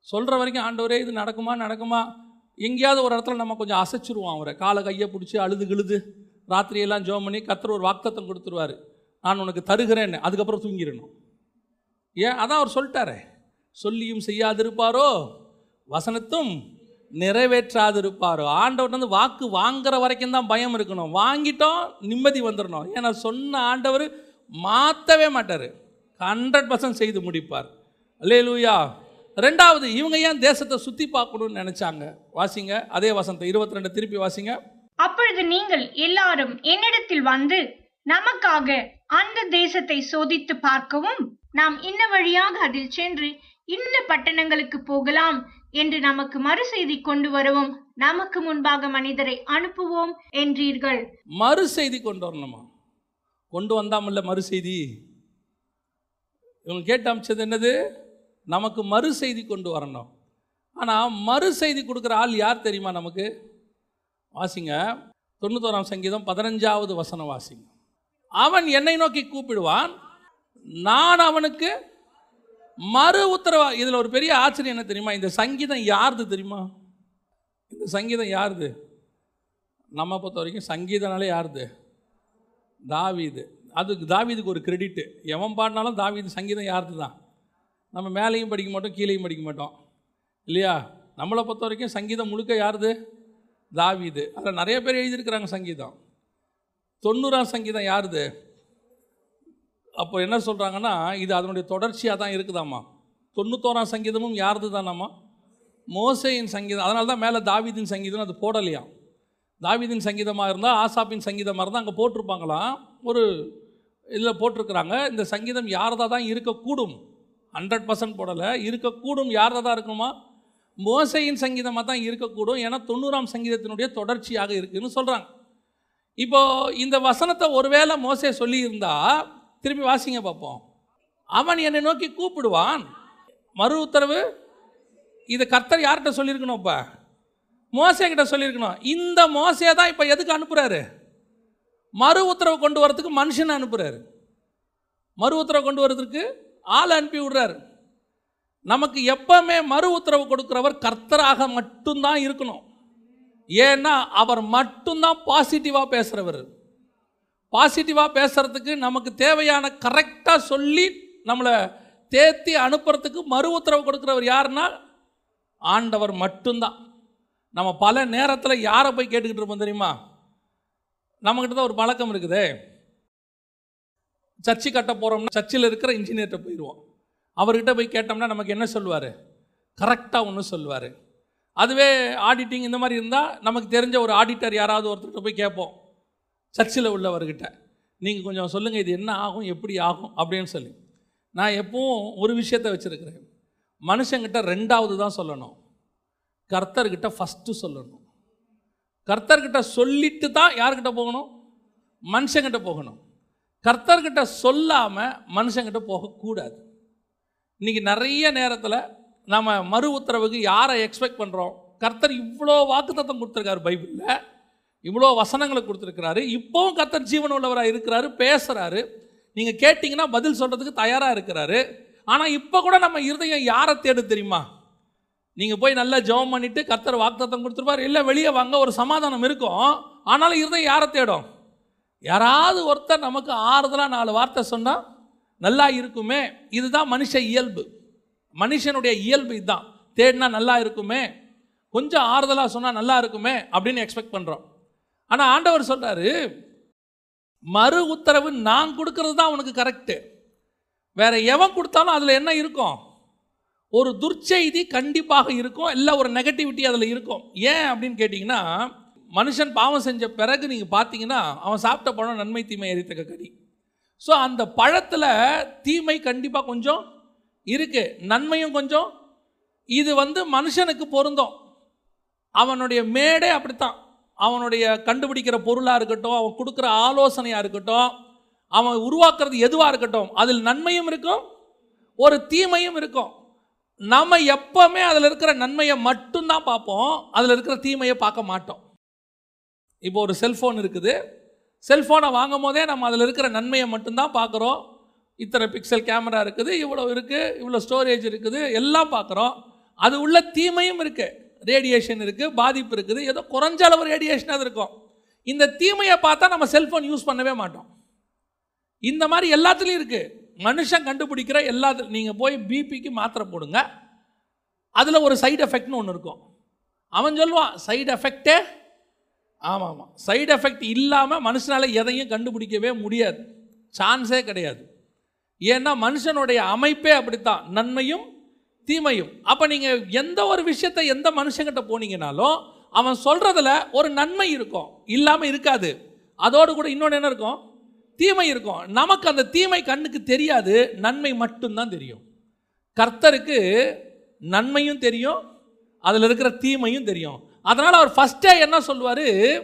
சொல்கிற வரைக்கும் ஆண்டவரே இது நடக்குமா? நடக்குமா? எங்கேயாவது ஒரு இடத்துல நம்ம கொஞ்சம் அசைச்சிருவோம் அவரை. காலை கையை பிடிச்சி அழுது கிழுது ராத்திரியெல்லாம் ஜோம் பண்ணி கத்துற ஒரு வாக்தத்தம் கொடுத்துருவாரு. நான் உனக்கு தருகிறேன்னு அதுக்கப்புறம் தூங்கிடணும். ஏன்? அதான் அவர் சொல்லிட்டாரே. சொல்லியும் செய்யாதிருப்பாரோ? வசனத்தும் நிறைவேற்றாதிருப்பாரோ? ஆண்டவர் வந்து வாக்கு வாங்குற வரைக்கும் தான் பயம் இருக்கணும். வாங்கிட்டோம் நிம்மதி வந்துடணும். ஏன்னா சொன்ன ஆண்டவர் மாற்றவே மாட்டார். ஹண்ட்ரட் பர்சன்ட் செய்து முடிப்பார். அல்லேலூயா. ரெண்டாவது இவங்க ஏன் தேசத்தை சுற்றி பார்க்கணும்னு நினச்சாங்க? வாசிங்க அதே வசனத்தை இருபத்தி ரெண்டு திருப்பி வாசிங்க. அப்பொழுது நீங்கள் எல்லாரும் என்னிடத்தில் வந்து நமக்காக அந்த தேசத்தை சோதித்து பார்க்கவும் நாம் இன்ன வழியாக அதில் சென்று இன்ன பட்டணங்களுக்கு போகலாம் என்று நமக்கு மறு செய்தி கொண்டு வரவும் நமக்கு முன்பாக மனிதரை அனுப்புவோம் என்றீர்கள். மறு செய்தி கொண்டு வரணுமா? கொண்டு வந்தாமல்ல மறு செய்தி இவங்க கேட்டு அமைச்சது என்னது? நமக்கு மறு செய்தி கொண்டு வரணும். ஆனால் மறு செய்தி கொடுக்குற ஆள் யார் தெரியுமா நமக்கு? வாசிங்க. தொண்ணூத்தோராம் சங்கீதம் பதினஞ்சாவது வசனம் வாசிங்க. அவன் என்னை நோக்கி கூப்பிடுவான். நான் அவனுக்கு மறு உத்தரவா இதில் ஒரு பெரிய ஆச்சரியம் என்ன தெரியுமா? இந்த சங்கீதம் யாருது தெரியுமா? இந்த சங்கீதம் யாருது? நம்ம பொறுத்த வரைக்கும் சங்கீதனாலே யாருது? தாவீது. அது தாவீதுக்கு ஒரு கிரெடிட்டு எவன் பாடினாலும் தாவீது சங்கீதம் யாருது தான். நம்ம மேலேயும் படிக்க மாட்டோம் கீழேயும் படிக்க மாட்டோம். இல்லையா? நம்மளை பொறுத்த வரைக்கும் சங்கீதம் முழுக்க யாருது? தாவீது. அதில் நிறைய பேர் எழுதியிருக்கிறாங்க சங்கீதம். தொண்ணூறாம் சங்கீதம் யாருது? அப்போ என்ன சொல்கிறாங்கன்னா இது அதனுடைய தொடர்ச்சியாக தான் இருக்குதாம்மா. தொண்ணூத்தோராம் சங்கீதமும் யாருது தானாம்மா? மோசையின் சங்கீதம். அதனால தான் மேலே தாவிதின் சங்கீதம் அது போடலையாம் தாவிதின் சங்கீதமாக இருந்தால் ஆசாப்பின் சங்கீதமாக இருந்தால் அங்கே போட்டிருப்பாங்களாம் ஒரு இதில் போட்டிருக்கிறாங்க. இந்த சங்கீதம் யாரதா தான் இருக்கக்கூடும். ஹண்ட்ரட் பர்சன்ட் போடலை. இருக்கக்கூடும் யார் தான் இருக்குமா மோசையின் சங்கீதமாக தான் இருக்கக்கூடும். ஏன்னா தொண்ணூறாம் சங்கீதத்தினுடைய தொடர்ச்சியாக இருக்குன்னு சொல்கிறாங்க இப்போ இந்த வசனத்தை ஒருவேளை மோசே சொல்லியிருந்தா திருப்பி வாசிங்க பார்ப்போம். அவன் என்னை நோக்கி கூப்பிடுவான். மறு உத்தரவு? இது கர்த்தர் யார்கிட்ட சொல்லியிருக்கணும் இப்போ? மோசே கிட்ட சொல்லியிருக்கணும். இந்த மோசே தான் இப்போ எதுக்கு அனுப்புகிறாரு மறு உத்தரவு கொண்டு வரதுக்கு மனுஷனை அனுப்புகிறாரு மறு உத்தரவு கொண்டு வரதுக்கு ஆள் அனுப்பி விடுறாரு. நமக்கு எப்பவுமே மறு உத்தரவு கொடுக்குறவர் கர்த்தராக மட்டும்தான் இருக்கணும். ஏன்னா அவர் மட்டும்தான் பாசிட்டிவாக பேசுகிறவர் பாசிட்டிவாக பேசுகிறதுக்கு நமக்கு தேவையான கரெக்டாக சொல்லி நம்மளை தேத்தி அனுப்புறதுக்கு மறு உத்தரவு கொடுக்குறவர் யாருன்னா ஆண்டவர் மட்டும்தான். நம்ம பல நேரத்தில் யாரை போய் கேட்டுக்கிட்டு இருப்போம் தெரியுமா? நம்மக்கிட்ட தான் ஒரு பழக்கம் இருக்குதே. சர்ச்சு கட்ட போகிறோம்னா சர்ச்சில் இருக்கிற இன்ஜினியர்கிட்ட போயிடுவோம் அவர்கிட்ட போய் கேட்டோம்னா நமக்கு என்ன சொல்லுவார்? கரெக்டாக ஒன்று சொல்லுவார். அதுவே ஆடிட்டிங் இந்த மாதிரி இருந்தால் நமக்கு தெரிஞ்ச ஒரு ஆடிட்டர் யாராவது ஒருத்தர்கிட்ட போய் கேட்போம். சர்ச்சில் உள்ளவர்கிட்ட. நீங்கள் கொஞ்சம் சொல்லுங்கள் இது என்ன ஆகும் எப்படி ஆகும் அப்படின்னு சொல்லி. நான் எப்பவும் ஒரு விஷயத்தை வச்சுருக்கிறேன். மனுஷங்கிட்ட ரெண்டாவது தான் சொல்லணும். கர்த்தர்கிட்ட ஃபஸ்ட்டு சொல்லணும். கர்த்தர்கிட்ட சொல்லிட்டு தான் யார்கிட்ட போகணும்? மனுஷங்கிட்ட போகணும். கர்த்தர்கிட்ட சொல்லாமல் மனுஷங்கிட்ட போகக்கூடாது. இன்றைக்கி நிறைய நேரத்தில் நம்ம மறு உத்தரவுக்கு யாரை எக்ஸ்பெக்ட் பண்ணுறோம் கர்த்தர் இவ்வளோ வாக்குத்தத்தம் கொடுத்துருக்காரு பைபிளில். இவ்வளோ வசனங்களை கொடுத்துருக்கிறாரு. இப்போவும் கர்த்தர் ஜீவன் உள்ளவராக இருக்கிறாரு பேசுகிறாரு நீங்கள் கேட்டிங்கன்னா பதில் சொல்கிறதுக்கு தயாராக இருக்கிறாரு. ஆனால் இப்போ கூட நம்ம இருதயம் யாரை தேடு தெரியுமா? நீங்கள் போய் நல்லா ஜெபம் பண்ணிவிட்டு கர்த்தர் வாக்குத்தத்தம் கொடுத்துருப்பார். இல்லை வெளியே வாங்க ஒரு சமாதானம் இருக்கும். ஆனாலும் இருதயம் யாரை தேடும்? யாராவது ஒருத்தர் நமக்கு ஆறுதலாக நாலு வார்த்தை சொன்னால் நல்லா இருக்குமே. இதுதான் மனுஷ இயல்பு. மனுஷனுடைய இயல்பு இதுதான் தேடினா நல்லா இருக்குமே கொஞ்சம் ஆறுதலாக சொன்னால் நல்லா இருக்குமே அப்படின்னு எக்ஸ்பெக்ட் பண்ணுறோம் ஆனால் ஆண்டவர் சொல்கிறாரு மறு உத்தரவு நான் கொடுக்கறது தான் உனக்கு கரெக்டு வேற எவன் கொடுத்தாலும் அதில் என்ன இருக்கும்? ஒரு துர்ச்செய்தி கண்டிப்பாக இருக்கும் இல்லை ஒரு நெகட்டிவிட்டி அதில் இருக்கும். ஏன் அப்படின்னு கேட்டிங்கன்னா மனுஷன் பாவம் செஞ்ச பிறகு நீங்கள் பார்த்தீங்கன்னா அவன் சாப்பிட்ட பழம் நன்மை தீமை எரித்தக்க கடி ஸோ அந்த பழத்தில் தீமை கண்டிப்பாக கொஞ்சம் இருக்குது நன்மையும் கொஞ்சம். இது வந்து மனுஷனுக்கு பொருந்தும். அவனுடைய மேடே அப்படித்தான். அவனுடைய கண்டுபிடிக்கிற பொருளாக இருக்கட்டும் அவன் கொடுக்குற ஆலோசனையாக இருக்கட்டும் அவன் உருவாக்குறது எதுவாக இருக்கட்டும் அதில் நன்மையும் இருக்கும் ஒரு தீமையும் இருக்கும். நம்ம எப்பவுமே அதில் இருக்கிற நன்மையை மட்டும்தான் பார்ப்போம். அதில் இருக்கிற தீமையை பார்க்க மாட்டோம். இப்போ ஒரு செல்ஃபோன் இருக்குது. செல்ஃபோனை வாங்கும் போதே நம்ம அதில் இருக்கிற நன்மையை மட்டும்தான் பார்க்குறோம். இத்தனை பிக்சல் கேமரா இருக்குது இவ்வளோ இருக்குது இவ்வளோ ஸ்டோரேஜ் இருக்குது எல்லாம் பார்க்குறோம். அது உள்ள தீமையும் இருக்குது ரேடியேஷன் இருக்குது பாதிப்பு இருக்குது. ஏதோ குறைஞ்ச அளவு ரேடியேஷனாக இருக்கும். இந்த தீமையை பார்த்தா நம்ம செல்ஃபோன் யூஸ் பண்ணவே மாட்டோம். இந்த மாதிரி எல்லாத்துலேயும் இருக்குது மனுஷன் கண்டுபிடிக்கிற எல்லாத்து நீங்கள் போய் பிபிக்கு மாத்திரை போடுங்க. அதில் ஒரு சைடு எஃபெக்ட்னு ஒன்று இருக்கும். அவன் சொல்லுவான் சைடு எஃபெக்டே ஆமாம் ஆமாம். சைடு எஃபெக்ட் இல்லாமல் மனுஷனால் எதையும் கண்டுபிடிக்கவே முடியாது. சான்ஸே கிடையாது. ஏன்னா மனுஷனுடைய அமைப்பே அப்படித்தான். நன்மையும் தீமையும். அப்போ நீங்கள் எந்த ஒரு விஷயத்தை எந்த மனுஷங்கிட்ட போனீங்கனாலும் அவன் சொல்கிறதுல ஒரு நன்மை இருக்கும். இல்லாமல் இருக்காது. அதோடு கூட இன்னொன்று என்ன இருக்கும்? தீமை இருக்கும். நமக்கு அந்த தீமை கண்ணுக்கு தெரியாது. நன்மை மட்டும்தான் தெரியும். கர்த்தருக்கு நன்மையும் தெரியும். அதில் இருக்கிற தீமையும் தெரியும். அதனால் அவர் ஃபஸ்ட்டே என்ன சொல்லுவார்?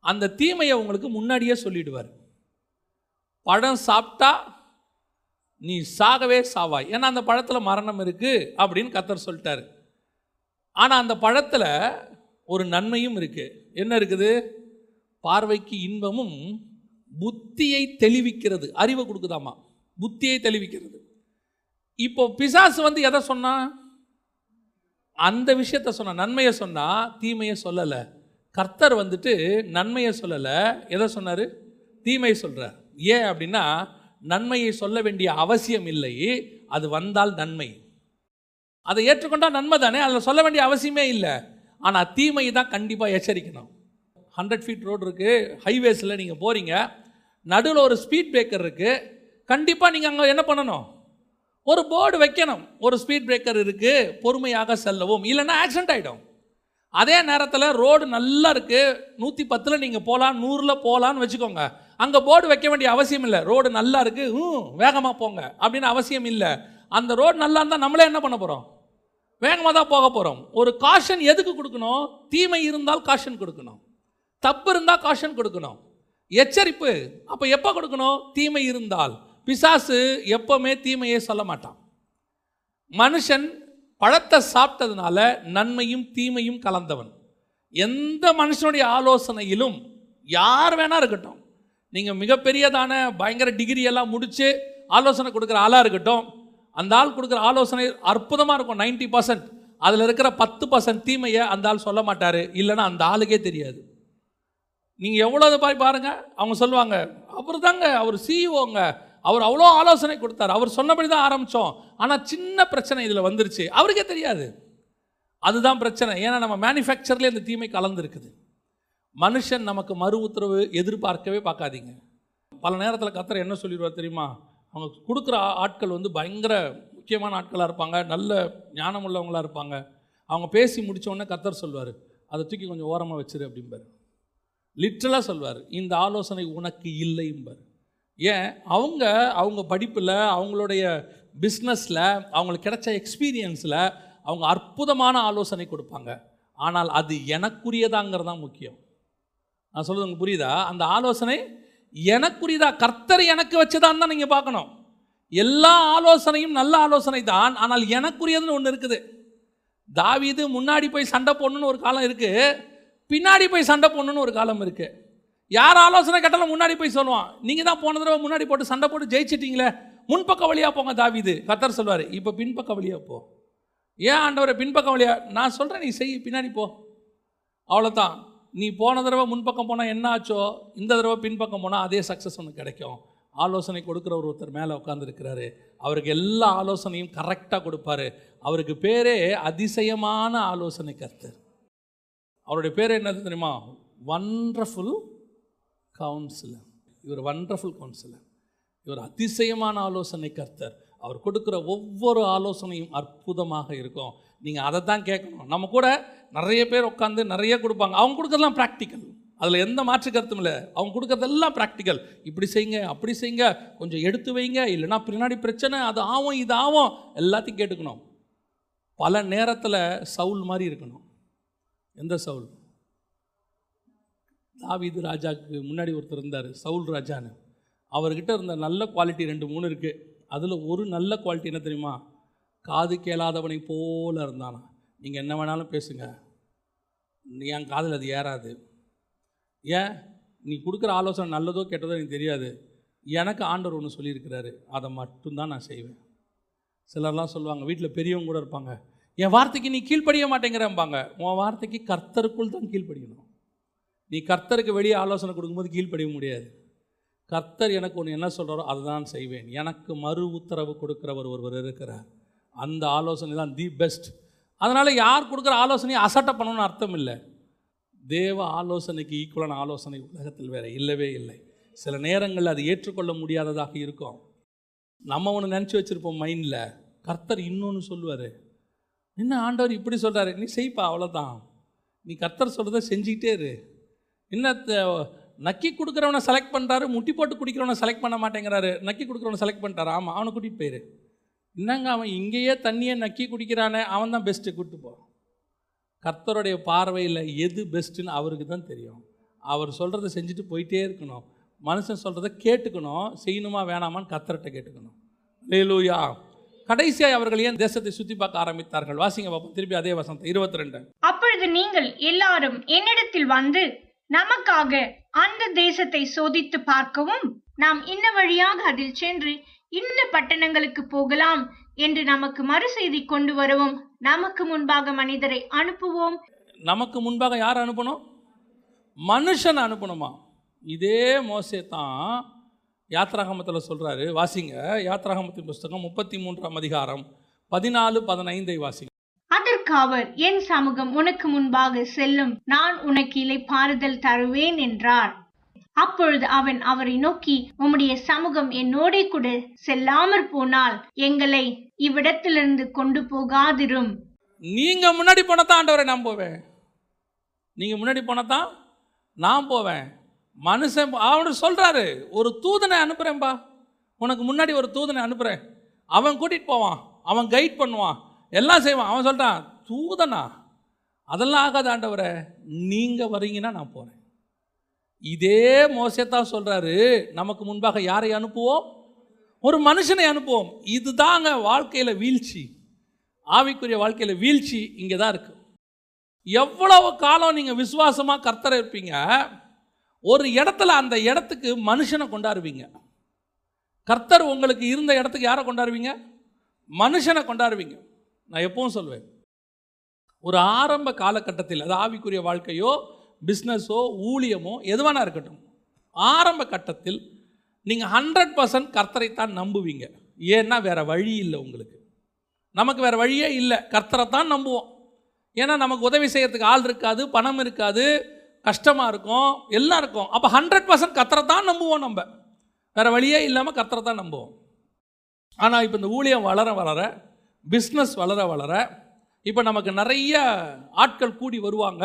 அந்த தீமையை உங்களுக்கு முன்னாடியே சொல்லிடுவார். பழம் சாப்பிட்டா நீ சாகவே சாவாய். ஏன்னா அந்த பழத்தில் மரணம் இருக்குது அப்படின்னு கத்தர் சொல்லிட்டாரு. ஆனால் அந்த பழத்தில் ஒரு நன்மையும் இருக்குது என்ன இருக்குது? பார்வைக்கு இன்பமும் புத்தியை தெளிவிக்கிறது. அறிவை கொடுக்குதாமா? புத்தியை தெளிவிக்கிறது. இப்போ பிசாசு வந்து எதை சொன்னா? அந்த விஷயத்த சொன்ன நன்மையை சொன்னா தீமையை சொல்லலை. கர்த்தர் வந்துட்டு நன்மையை சொல்லலை. எதை சொன்னார்? தீமையை சொல்கிறார் ஏன் அப்படின்னா நன்மையை சொல்ல வேண்டிய அவசியம் இல்லை அது வந்தால் நன்மை. அதை ஏற்றுக்கொண்டால் நன்மை தானே அதில் சொல்ல வேண்டிய அவசியமே இல்லை. ஆனால் தீமையை தான் கண்டிப்பாக எச்சரிக்கணும். ஹண்ட்ரட் ஃபீட் ரோடு இருக்குது ஹைவேஸில் நீங்கள் போகிறீங்க நடுவில் ஒரு ஸ்பீட் பிரேக்கர் இருக்குது கண்டிப்பாக நீங்கள் அங்கே என்ன பண்ணணும்? ஒரு போர்டு வைக்கணும். ஒரு ஸ்பீட் பிரேக்கர் இருக்குது பொறுமையாக செல்லவும் இல்லைன்னா ஆக்சிடென்ட் ஆகிடும் அதே நேரத்தில் ரோடு நல்லா இருக்குது நூற்றி பத்தில் நீங்கள் போகலாம் நூறில் போகலான்னு வச்சுக்கோங்க. அங்கே போர்டு வைக்க வேண்டிய அவசியம் இல்லை. ரோடு நல்லா இருக்குது ம் வேகமாக போங்க அப்படின்னு அவசியம் இல்லை. அந்த ரோடு நல்லா இருந்தால் நம்மளே என்ன பண்ண போகிறோம் வேகமாக தான் போக போகிறோம் ஒரு காஷன் எதுக்கு கொடுக்கணும்? தீமை இருந்தால் காஷன் கொடுக்கணும். தப்பு இருந்தால் காஷன் கொடுக்கணும். எச்சரிப்பு அப்போ எப்போ கொடுக்கணும்? தீமை இருந்தால். பிசாசு எப்போவுமே தீமையே சொல்ல மாட்டான். மனுஷன் பழத்தை சாப்பிட்டதுனால நன்மையும் தீமையும் கலந்தவன். எந்த மனுஷனுடைய ஆலோசனையிலும் யார் வேணா இருக்கட்டும். நீங்கள் மிகப்பெரியதான பயங்கர டிகிரி எல்லாம் முடித்து ஆலோசனை கொடுக்குற ஆளாக இருக்கட்டும் அந்த ஆள் கொடுக்குற ஆலோசனை அற்புதமாக இருக்கும் நைன்டி பர்சன்ட் அதில் இருக்கிற பத்து பர்சன்ட் தீமையை அந்த ஆள் சொல்ல மாட்டார். இல்லைன்னா அந்த ஆளுக்கே தெரியாது. நீங்கள் எவ்வளோ பாய் பாருங்கள் அவங்க சொல்லுவாங்க அவர் தாங்க அவர் சிஇஓங்க அவர் அவ்வளோ ஆலோசனை கொடுத்தார். அவர் சொன்னபடி தான் ஆரம்பித்தோம் ஆனால் சின்ன பிரச்சனை இதில் வந்துருச்சு. அவருக்கே தெரியாது. அதுதான் பிரச்சனை. ஏன்னா நம்ம மேனுஃபேக்சர்லேயே இந்த தீமை கலந்துருக்குது. மனுஷன் நமக்கு மறு உத்தரவு எதிர்பார்க்கவே பார்க்காதீங்க. பல நேரத்தில் கத்தர் என்ன சொல்லிடுவார் தெரியுமா? அவங்க கொடுக்குற ஆட்கள் வந்து பயங்கர முக்கியமான ஆட்களாக இருப்பாங்க நல்ல ஞானம் உள்ளவங்களா இருப்பாங்க. அவங்க பேசி முடித்தோடனே கத்தர் சொல்வார் அதை தூக்கி கொஞ்சம் ஓரமாக வச்சிரு அப்படிம்பார். லிட்ரலாக சொல்வார் இந்த ஆலோசனை உனக்கு இல்லைம்பார் ஏன்? அவங்க அவங்க படிப்பில் அவங்களுடைய பிஸ்னஸில் அவங்களுக்கு கிடைச்ச எக்ஸ்பீரியன்ஸில் அவங்க அற்புதமான ஆலோசனை கொடுப்பாங்க. ஆனால் அது எனக்குரியதாங்கிறது தான் முக்கியம். நான் சொல்றது உங்களுக்கு புரியுதா? அந்த ஆலோசனை எனக்குரியதா? கர்த்தர் எனக்கு வச்சதான் தான் நீங்கள் பார்க்கணும். எல்லா ஆலோசனையும் நல்ல ஆலோசனை தான். ஆனால் எனக்குரியதுன்னு ஒன்று இருக்குது. தாவிது முன்னாடி போய் சண்டை போடணும்னு ஒரு காலம் இருக்குது பின்னாடி போய் சண்டை போடணும்னு ஒரு காலம் இருக்குது யார் ஆலோசனை கேட்டாலும் முன்னாடி போய் சொல்லுவான். நீங்கள் தான் போன தடவை முன்னாடி போட்டு சண்டை போட்டு ஜெயிச்சிட்டீங்களே. முன்பக்க வழியாக போங்க தாவிது. கத்தர் சொல்வார் இப்போ பின்பக்க வழியாக போ. ஏன் ஆண்டவரை பின்பக்க வழியா? நான் சொல்கிறேன் நீ செய் பின்னாடி போ. அவ்வளோதான் நீ போன தடவை முன்பக்கம் போனால் என்ன ஆச்சோ? இந்த தடவை பின்பக்கம் போனால் அதே சக்ஸஸ் ஒன்று கிடைக்கும். ஆலோசனை கொடுக்குற ஒரு ஒருத்தர் மேலே உட்காந்துருக்கிறாரு அவருக்கு எல்லா ஆலோசனையும் கரெக்டாக கொடுப்பாரு. அவருக்கு பேரே அதிசயமான ஆலோசனை கர்த்தர். அவருடைய பேர் என்னது தெரியுமா? வண்டர்ஃபுல் கவுன்சிலர் இவர் வண்டர்ஃபுல் கவுன்சிலர் இவர் அதிசயமான ஆலோசனை கர்த்தர். அவர் கொடுக்குற ஒவ்வொரு ஆலோசனையும் அற்புதமாக இருக்கும். நீங்கள் அதை தான் கேட்கணும். நம்ம கூட நிறைய பேர் உட்காந்து நிறைய கொடுப்பாங்க. அவங்க கொடுக்கறதெல்லாம் ப்ராக்டிக்கல் அதில் எந்த மாற்று கருத்தும் இல்லை. அவங்க கொடுக்கறதெல்லாம் ப்ராக்டிக்கல் இப்படி செய்யுங்க அப்படி செய்யுங்க கொஞ்சம் எடுத்து வைங்க இல்லைன்னா பின்னாடி பிரச்சனை அது ஆகும் இது ஆகும் எல்லாத்தையும் கேட்டுக்கணும். பல நேரத்தில் சவுல் மாதிரி இருக்கணும். எந்த சவுல்? தாவிது ராஜாவுக்கு முன்னாடி ஒருத்தர் இருந்தார் சவுல் ராஜான்னு. அவர்கிட்ட இருந்த நல்ல குவாலிட்டி ரெண்டு மூணு இருக்குது அதில் ஒரு நல்ல குவாலிட்டி என்ன தெரியுமா? காது கேளாதவனை போல இருந்தானா. நீங்கள் என்ன வேணாலும் பேசுங்க. நீ என் காதில் அது ஏறாது. ஏன்? நீ கொடுக்குற ஆலோசனை நல்லதோ கெட்டதோ எனக்கு தெரியாது. எனக்கு ஆண்டவர் ஒன்று சொல்லியிருக்கிறாரு. அதை மட்டும்தான் நான் செய்வேன். சிலர்லாம் சொல்லுவாங்க வீட்டில் பெரியவங்க கூட இருப்பாங்க. என் வார்த்தைக்கு நீ கீழ்ப்படிய மாட்டேங்கிறம்பாங்க. உன் வார்த்தைக்கு கர்த்தருக்குள் தான் கீழ்ப்படியணும். நீ கர்த்தருக்கு வெளியே ஆலோசனை கொடுக்கும்போது கீழ்ப்படிய முடியாது. கர்த்தர் எனக்கு ஒன்று என்ன சொல்கிறாரோ அதை தான் செய்வேன். எனக்கு மறு உத்தரவு கொடுக்குறவர் ஒருவர் இருக்கிறார். அந்த ஆலோசனை தான் தி பெஸ்ட். அதனால் யார் கொடுக்குற ஆலோசனையை அசட்டை பண்ணணும்னு அர்த்தம் இல்லை தேவ ஆலோசனைக்கு ஈக்குவலான ஆலோசனை உலகத்தில் வேற இல்லவே இல்லை. சில நேரங்களில் அது ஏற்றுக்கொள்ள முடியாததாக இருக்கும். நம்ம ஒன்று நினச்சி வச்சுருப்போம் மைண்டில் கர்த்தர் இன்னொன்று சொல்லுவார். என்ன ஆண்டவர் இப்படி சொல்கிறாரு நீ செய்ப்பா அவ்வளோதான் நீ கர்த்தர் சொல்கிறத செஞ்சுக்கிட்டே இரு. என்ன நக்கி கொடுக்குறவனை செலக்ட் பண்ணுறாரு முட்டி போட்டு குடிக்கிறவனை செலக்ட் பண்ண மாட்டேங்கிறாரு. நக்கி கொடுக்குறவனை செலக்ட் பண்ணிட்டாரு? ஆமாம் அவனை கூட்டிகிட்டு போயிரு. என்னங்க அவன் இங்கேயே தண்ணியை நக்கி குடிக்கிறானே அவன் தான் பெஸ்ட்டு கூப்பிட்டு போகிறான் கர்த்தருடைய பார்வையில் எது பெஸ்ட்டுன்னு அவருக்கு தான் தெரியும். அவர் சொல்கிறத செஞ்சுட்டு போயிட்டே இருக்கணும். மனுஷன் சொல்கிறத கேட்டுக்கணும். செய்யணுமா வேணாமான்னு கத்தர்கிட்ட கேட்டுக்கணும். லேலூயா கடைசியாக அவர்கள் ஏன் தேசத்தை சுற்றி பார்க்க ஆரம்பித்தார்கள்? வாசிங்க பார்ப்போம். திருப்பி அதே வசந்த இருபத்தி ரெண்டு அப்பொழுது நீங்கள் எல்லாரும் என்னிடத்தில் வந்து நமக்காக அந்த தேசத்தை சோதித்து பார்க்கவும் நாம் இன்ன வழியாக அதில் சென்று இன்ன பட்டணங்களுக்கு போகலாம் என்று நமக்கு மறுசெய்தி கொண்டு வரவும் நமக்கு முன்பாக மனிதரை அனுப்புவோம். நமக்கு முன்பாக யார் அனுப்பணும்? மனுஷன் அனுப்பணுமா? இதே மோசே தான் யாத்ராகமத்தில் சொல்கிறாரு வாசிங்க. யாத்ராகமத்தின் புஸ்தகம் முப்பத்தி மூன்றாம் அதிகாரம் பதினாலு பதினைந்தை வாசிங்க. அதற்கு அவர் என் சமூகம் உனக்கு முன்பாக செல்லும். நான் உனக்கு இளைப்பாறுதல் தருவேன் என்றார். அப்பொழுது அவன் அவரை நோக்கி உம்முடைய சமூகம் என்னோடே கூட செல்லாமற் போனால் எங்களை இவ்விடத்திலிருந்து கொண்டு போகாதிரும். நீங்கள் முன்னாடி போனால் ஆண்டவரை நான் போவேன். நீங்கள் முன்னாடி போனதான் நான் போவேன். மனுஷன் அவனு சொல்கிறாரு ஒரு தூதனை அனுப்புறேன்பா. உனக்கு முன்னாடி ஒரு தூதனை அனுப்புகிறேன் அவன் கூட்டிகிட்டு போவான். அவன் கைட் பண்ணுவான். எல்லாம் செய்வான். அவன் சொல்கிறான் தூதனா? அதெல்லாம் ஆகாத ஆண்டவரை. நீங்கள் வரீங்கன்னா நான் போகிறேன் இதே மோசத்தான் சொல்கிறாரு நமக்கு முன்பாக யாரை அனுப்புவோம்? ஒரு மனுஷனை அனுப்புவோம். இதுதாங்க வாழ்க்கையில் வீழ்ச்சி. ஆவிக்குரிய வாழ்க்கையில் வீழ்ச்சி இங்கே தான் இருக்குது எவ்வளவு காலம் நீங்கள் விசுவாசமாக கர்த்தரை இருப்பீங்க ஒரு இடத்துல அந்த இடத்துக்கு மனுஷனை கொண்டாடுவீங்க கர்த்தர் உங்களுக்கு இருந்த இடத்துக்கு யாரை கொண்டாடுவீங்க மனுஷனை கொண்டாடுவீங்க நான் எப்பவும் சொல்வேன் ஒரு ஆரம்ப காலகட்டத்தில் அது ஆவிக்குரிய வாழ்க்கையோ பிஸ்னஸோ ஊழியமோ எதுவானா இருக்கட்டும். ஆரம்ப கட்டத்தில் நீங்கள் ஹண்ட்ரட் பர்சன்ட் கர்த்தரை தான் நம்புவீங்க. ஏன்னா வேறு வழி இல்லை உங்களுக்கு. நமக்கு வேறு வழியே இல்லை. கர்த்தரை தான் நம்புவோம். ஏன்னா நமக்கு உதவி செய்கிறதுக்கு ஆள் இருக்காது பணம் இருக்காது கஷ்டமாக இருக்கும் எல்லாம் இருக்கும். அப்போ ஹண்ட்ரட் பர்சன்ட் கத்தரை தான் நம்புவோம் நம்ம. வேறு வழியே இல்லாமல் கத்தரை தான் நம்புவோம். ஆனால் இப்போ இந்த ஊழியம் வளர வளர பிஸ்னஸ் வளர வளர இப்போ நமக்கு நிறைய ஆட்கள் கூடி வருவாங்க.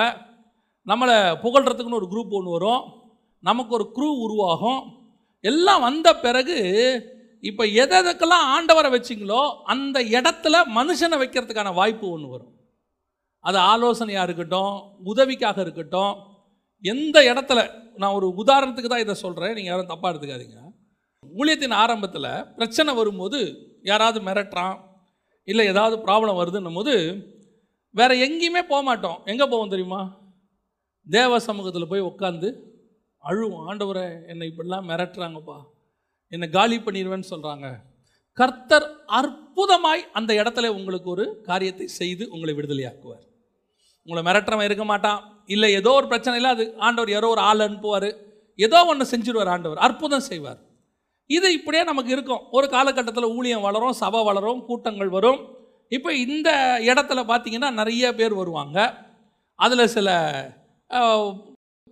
நம்மளை புகழ்கிறதுக்குன்னு ஒரு குரூப் ஒன்று வரும். நமக்கு ஒரு குரூ உருவாகும். எல்லாம் வந்த பிறகு இப்போ எதை எதுக்கெல்லாம் ஆண்டவரை வச்சிங்களோ அந்த இடத்துல மனுஷனை வைக்கிறதுக்கான வாய்ப்பு ஒன்று வரும். அது ஆலோசனையாக இருக்கட்டும் உதவிக்காக இருக்கட்டும் எந்த இடத்துல நான் ஒரு உதாரணத்துக்கு தான் இதை சொல்கிறேன் நீங்கள் யாரும் தப்பாக எடுத்துக்காதீங்க. ஊழியத்தின் ஆரம்பத்தில் பிரச்சனை வரும்போது யாராவது மிரட்டுறான் இல்லை ஏதாவது ப்ராப்ளம் வருதுன்னும் போது வேறு எங்கேயுமே போக மாட்டோம் எங்கே போவோம் தெரியுமா? தேவ சமூகத்தில் போய் உட்காந்து அழுவோம் ஆண்டவரை என்னை இப்படிலாம் மிரட்டுறாங்கப்பா. என்னை காலி பண்ணிடுவேன்னு சொல்கிறாங்க கர்த்தர் அற்புதமாய் அந்த இடத்துல உங்களுக்கு ஒரு காரியத்தை செய்து உங்களை விடுதலையாக்குவார். உங்களை மிரட்டுறவன் இருக்க மாட்டான். இல்லை ஏதோ ஒரு பிரச்சனையில் அது ஆண்டவர் யாரோ ஒரு ஆள் அனுப்புவார். ஏதோ ஒன்று செஞ்சிருவார் ஆண்டவர். அற்புதம் செய்வார். இது இப்படியே நமக்கு இருக்கும். ஒரு காலகட்டத்தில் ஊழியம் வளரும் சபை வளரும் கூட்டங்கள் வரும். இப்போ இந்த இடத்துல பார்த்தீங்கன்னா நிறைய பேர் வருவாங்க. அதில் சில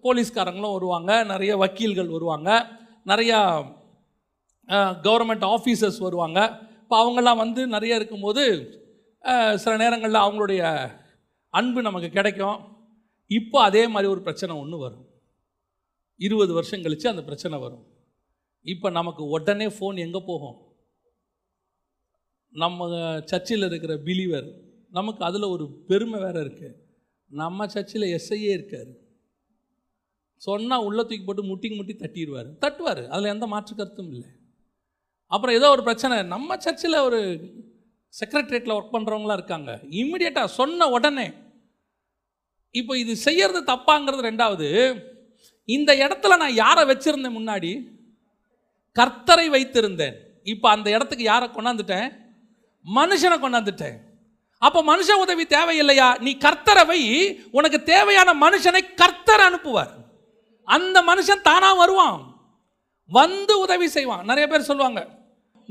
போலீஸ்காரங்களும் வருவாங்க. நிறைய வக்கீல்கள் வருவாங்க. நிறையா கவர்மெண்ட் ஆஃபீஸர்ஸ் வருவாங்க. இப்போ அவங்கெல்லாம் வந்து நிறைய இருக்கும்போது சில நேரங்களில் அவங்களுடைய அன்பு நமக்கு கிடைக்கும். இப்போ அதே மாதிரி ஒரு பிரச்சனை ஒன்று வரும். இருபது வருஷம் கழித்து அந்த பிரச்சனை வரும். இப்போ நமக்கு உடனே ஃபோன் எங்கே போகும்? நம்ம சர்ச்சில் இருக்கிற பிலீவர் நமக்கு அதில் ஒரு பெருமை வேறு இருக்குது நம்ம சர்ச்சில் எஸ்ஐயே இருக்கார். சொன்னால் உள்ள தூக்கி போட்டு முட்டி முட்டி தட்டிடுவார். தட்டுவார். அதில் எந்த மாற்று கருத்தும் இல்லை. அப்புறம் ஏதோ ஒரு பிரச்சனை. நம்ம சர்ச்சில் ஒரு செக்ரட்டரியேட்டில் ஒர்க் பண்ணுறவங்களாம் இருக்காங்க. இம்மிடியட்டாக சொன்ன உடனே இப்போ இது செய்யறது தப்பாங்கிறது ரெண்டாவது இந்த இடத்துல நான் யாரை வச்சுருந்தேன் முன்னாடி? கர்த்தரை வைத்திருந்தேன். இப்போ அந்த இடத்துக்கு யாரை கொண்டாந்துட்டேன்? மனுஷனை கொண்டாந்துட்டேன். அப்போ மனுஷ உதவி தேவையில்லையா? நீ கர்த்தரவை உனக்கு தேவையான மனுஷனை கர்த்தர் அனுப்புவார். அந்த மனுஷன் தானா வருவான். வந்து உதவி செய்வான். நிறைய பேர் சொல்லுவாங்க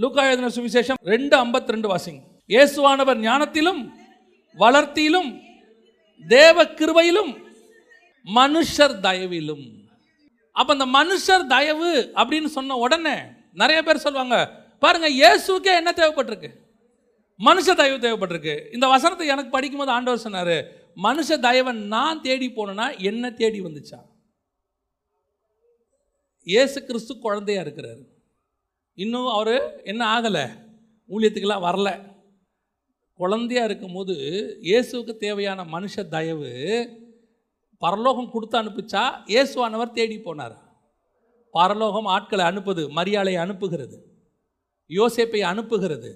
லூக்கா எழுதின சுவிசேஷம் ரெண்டு ஐம்பத்தி ரெண்டு வாசிங் இயேசுவானவர் ஞானத்திலும் வளர்த்தியிலும் தேவ கிருபையிலும் மனுஷர் தயவிலும். அப்ப அந்த மனுஷர் தயவு அப்படின்னு சொன்ன உடனே நிறைய பேர் சொல்லுவாங்க பாருங்க இயேசுக்கே என்ன தேவைப்பட்டிருக்கு? மனுஷ தயவு தேவைப்பட்டிருக்கு. இந்த வசனத்தை எனக்கு படிக்கும்போது ஆண்டவர் சொன்னாரு மனுஷ தயவன் நான் தேடி போனேன்னா என்ன தேடி வந்துச்சா? இயேசு கிறிஸ்து குழந்தையா இருக்கிறார். இன்னும் அவர் என்ன ஆகலை? ஊழியத்துக்கெல்லாம் வரல. குழந்தையா இருக்கும்போது இயேசுக்கு தேவையான மனுஷ தயவு பரலோகம் கொடுத்து அனுப்பிச்சா இயேசுவானவர் தேடி போனார்? பரலோகம் ஆட்களை அனுப்புது மரியாதை அனுப்புகிறது யோசேப்பை அனுப்புகிறது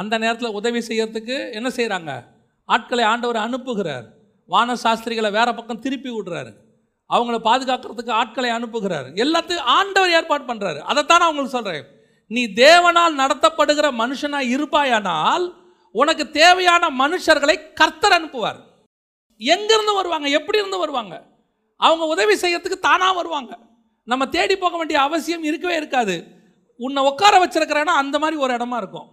அந்த நேரத்தில் உதவி செய்யறதுக்கு என்ன செய்கிறாங்க ஆட்களை ஆண்டவர் அனுப்புகிறார். வான சாஸ்திரிகளை வேற பக்கம் திருப்பி விடுறாரு. அவங்கள பாதுகாக்கிறதுக்கு ஆட்களை அனுப்புகிறார். எல்லாத்தையும் ஆண்டவர் ஏற்பாடு பண்ணுறாரு அதைத்தான் நான் சொல்கிறேன் நீ தேவனால் நடத்தப்படுகிற மனுஷனா இருப்பாயானால் உனக்கு தேவையான மனுஷர்களை கர்த்தர் அனுப்புவார். எங்கேருந்து வருவாங்க? எப்படி இருந்து வருவாங்க? அவங்க உதவி செய்யறதுக்கு தானாக வருவாங்க. நம்ம தேடி போக வேண்டிய அவசியம் இருக்கவே இருக்காது. உன்னை உட்கார வச்சிருக்கிற இடம் அந்த மாதிரி ஒரு இடமா இருக்கும்.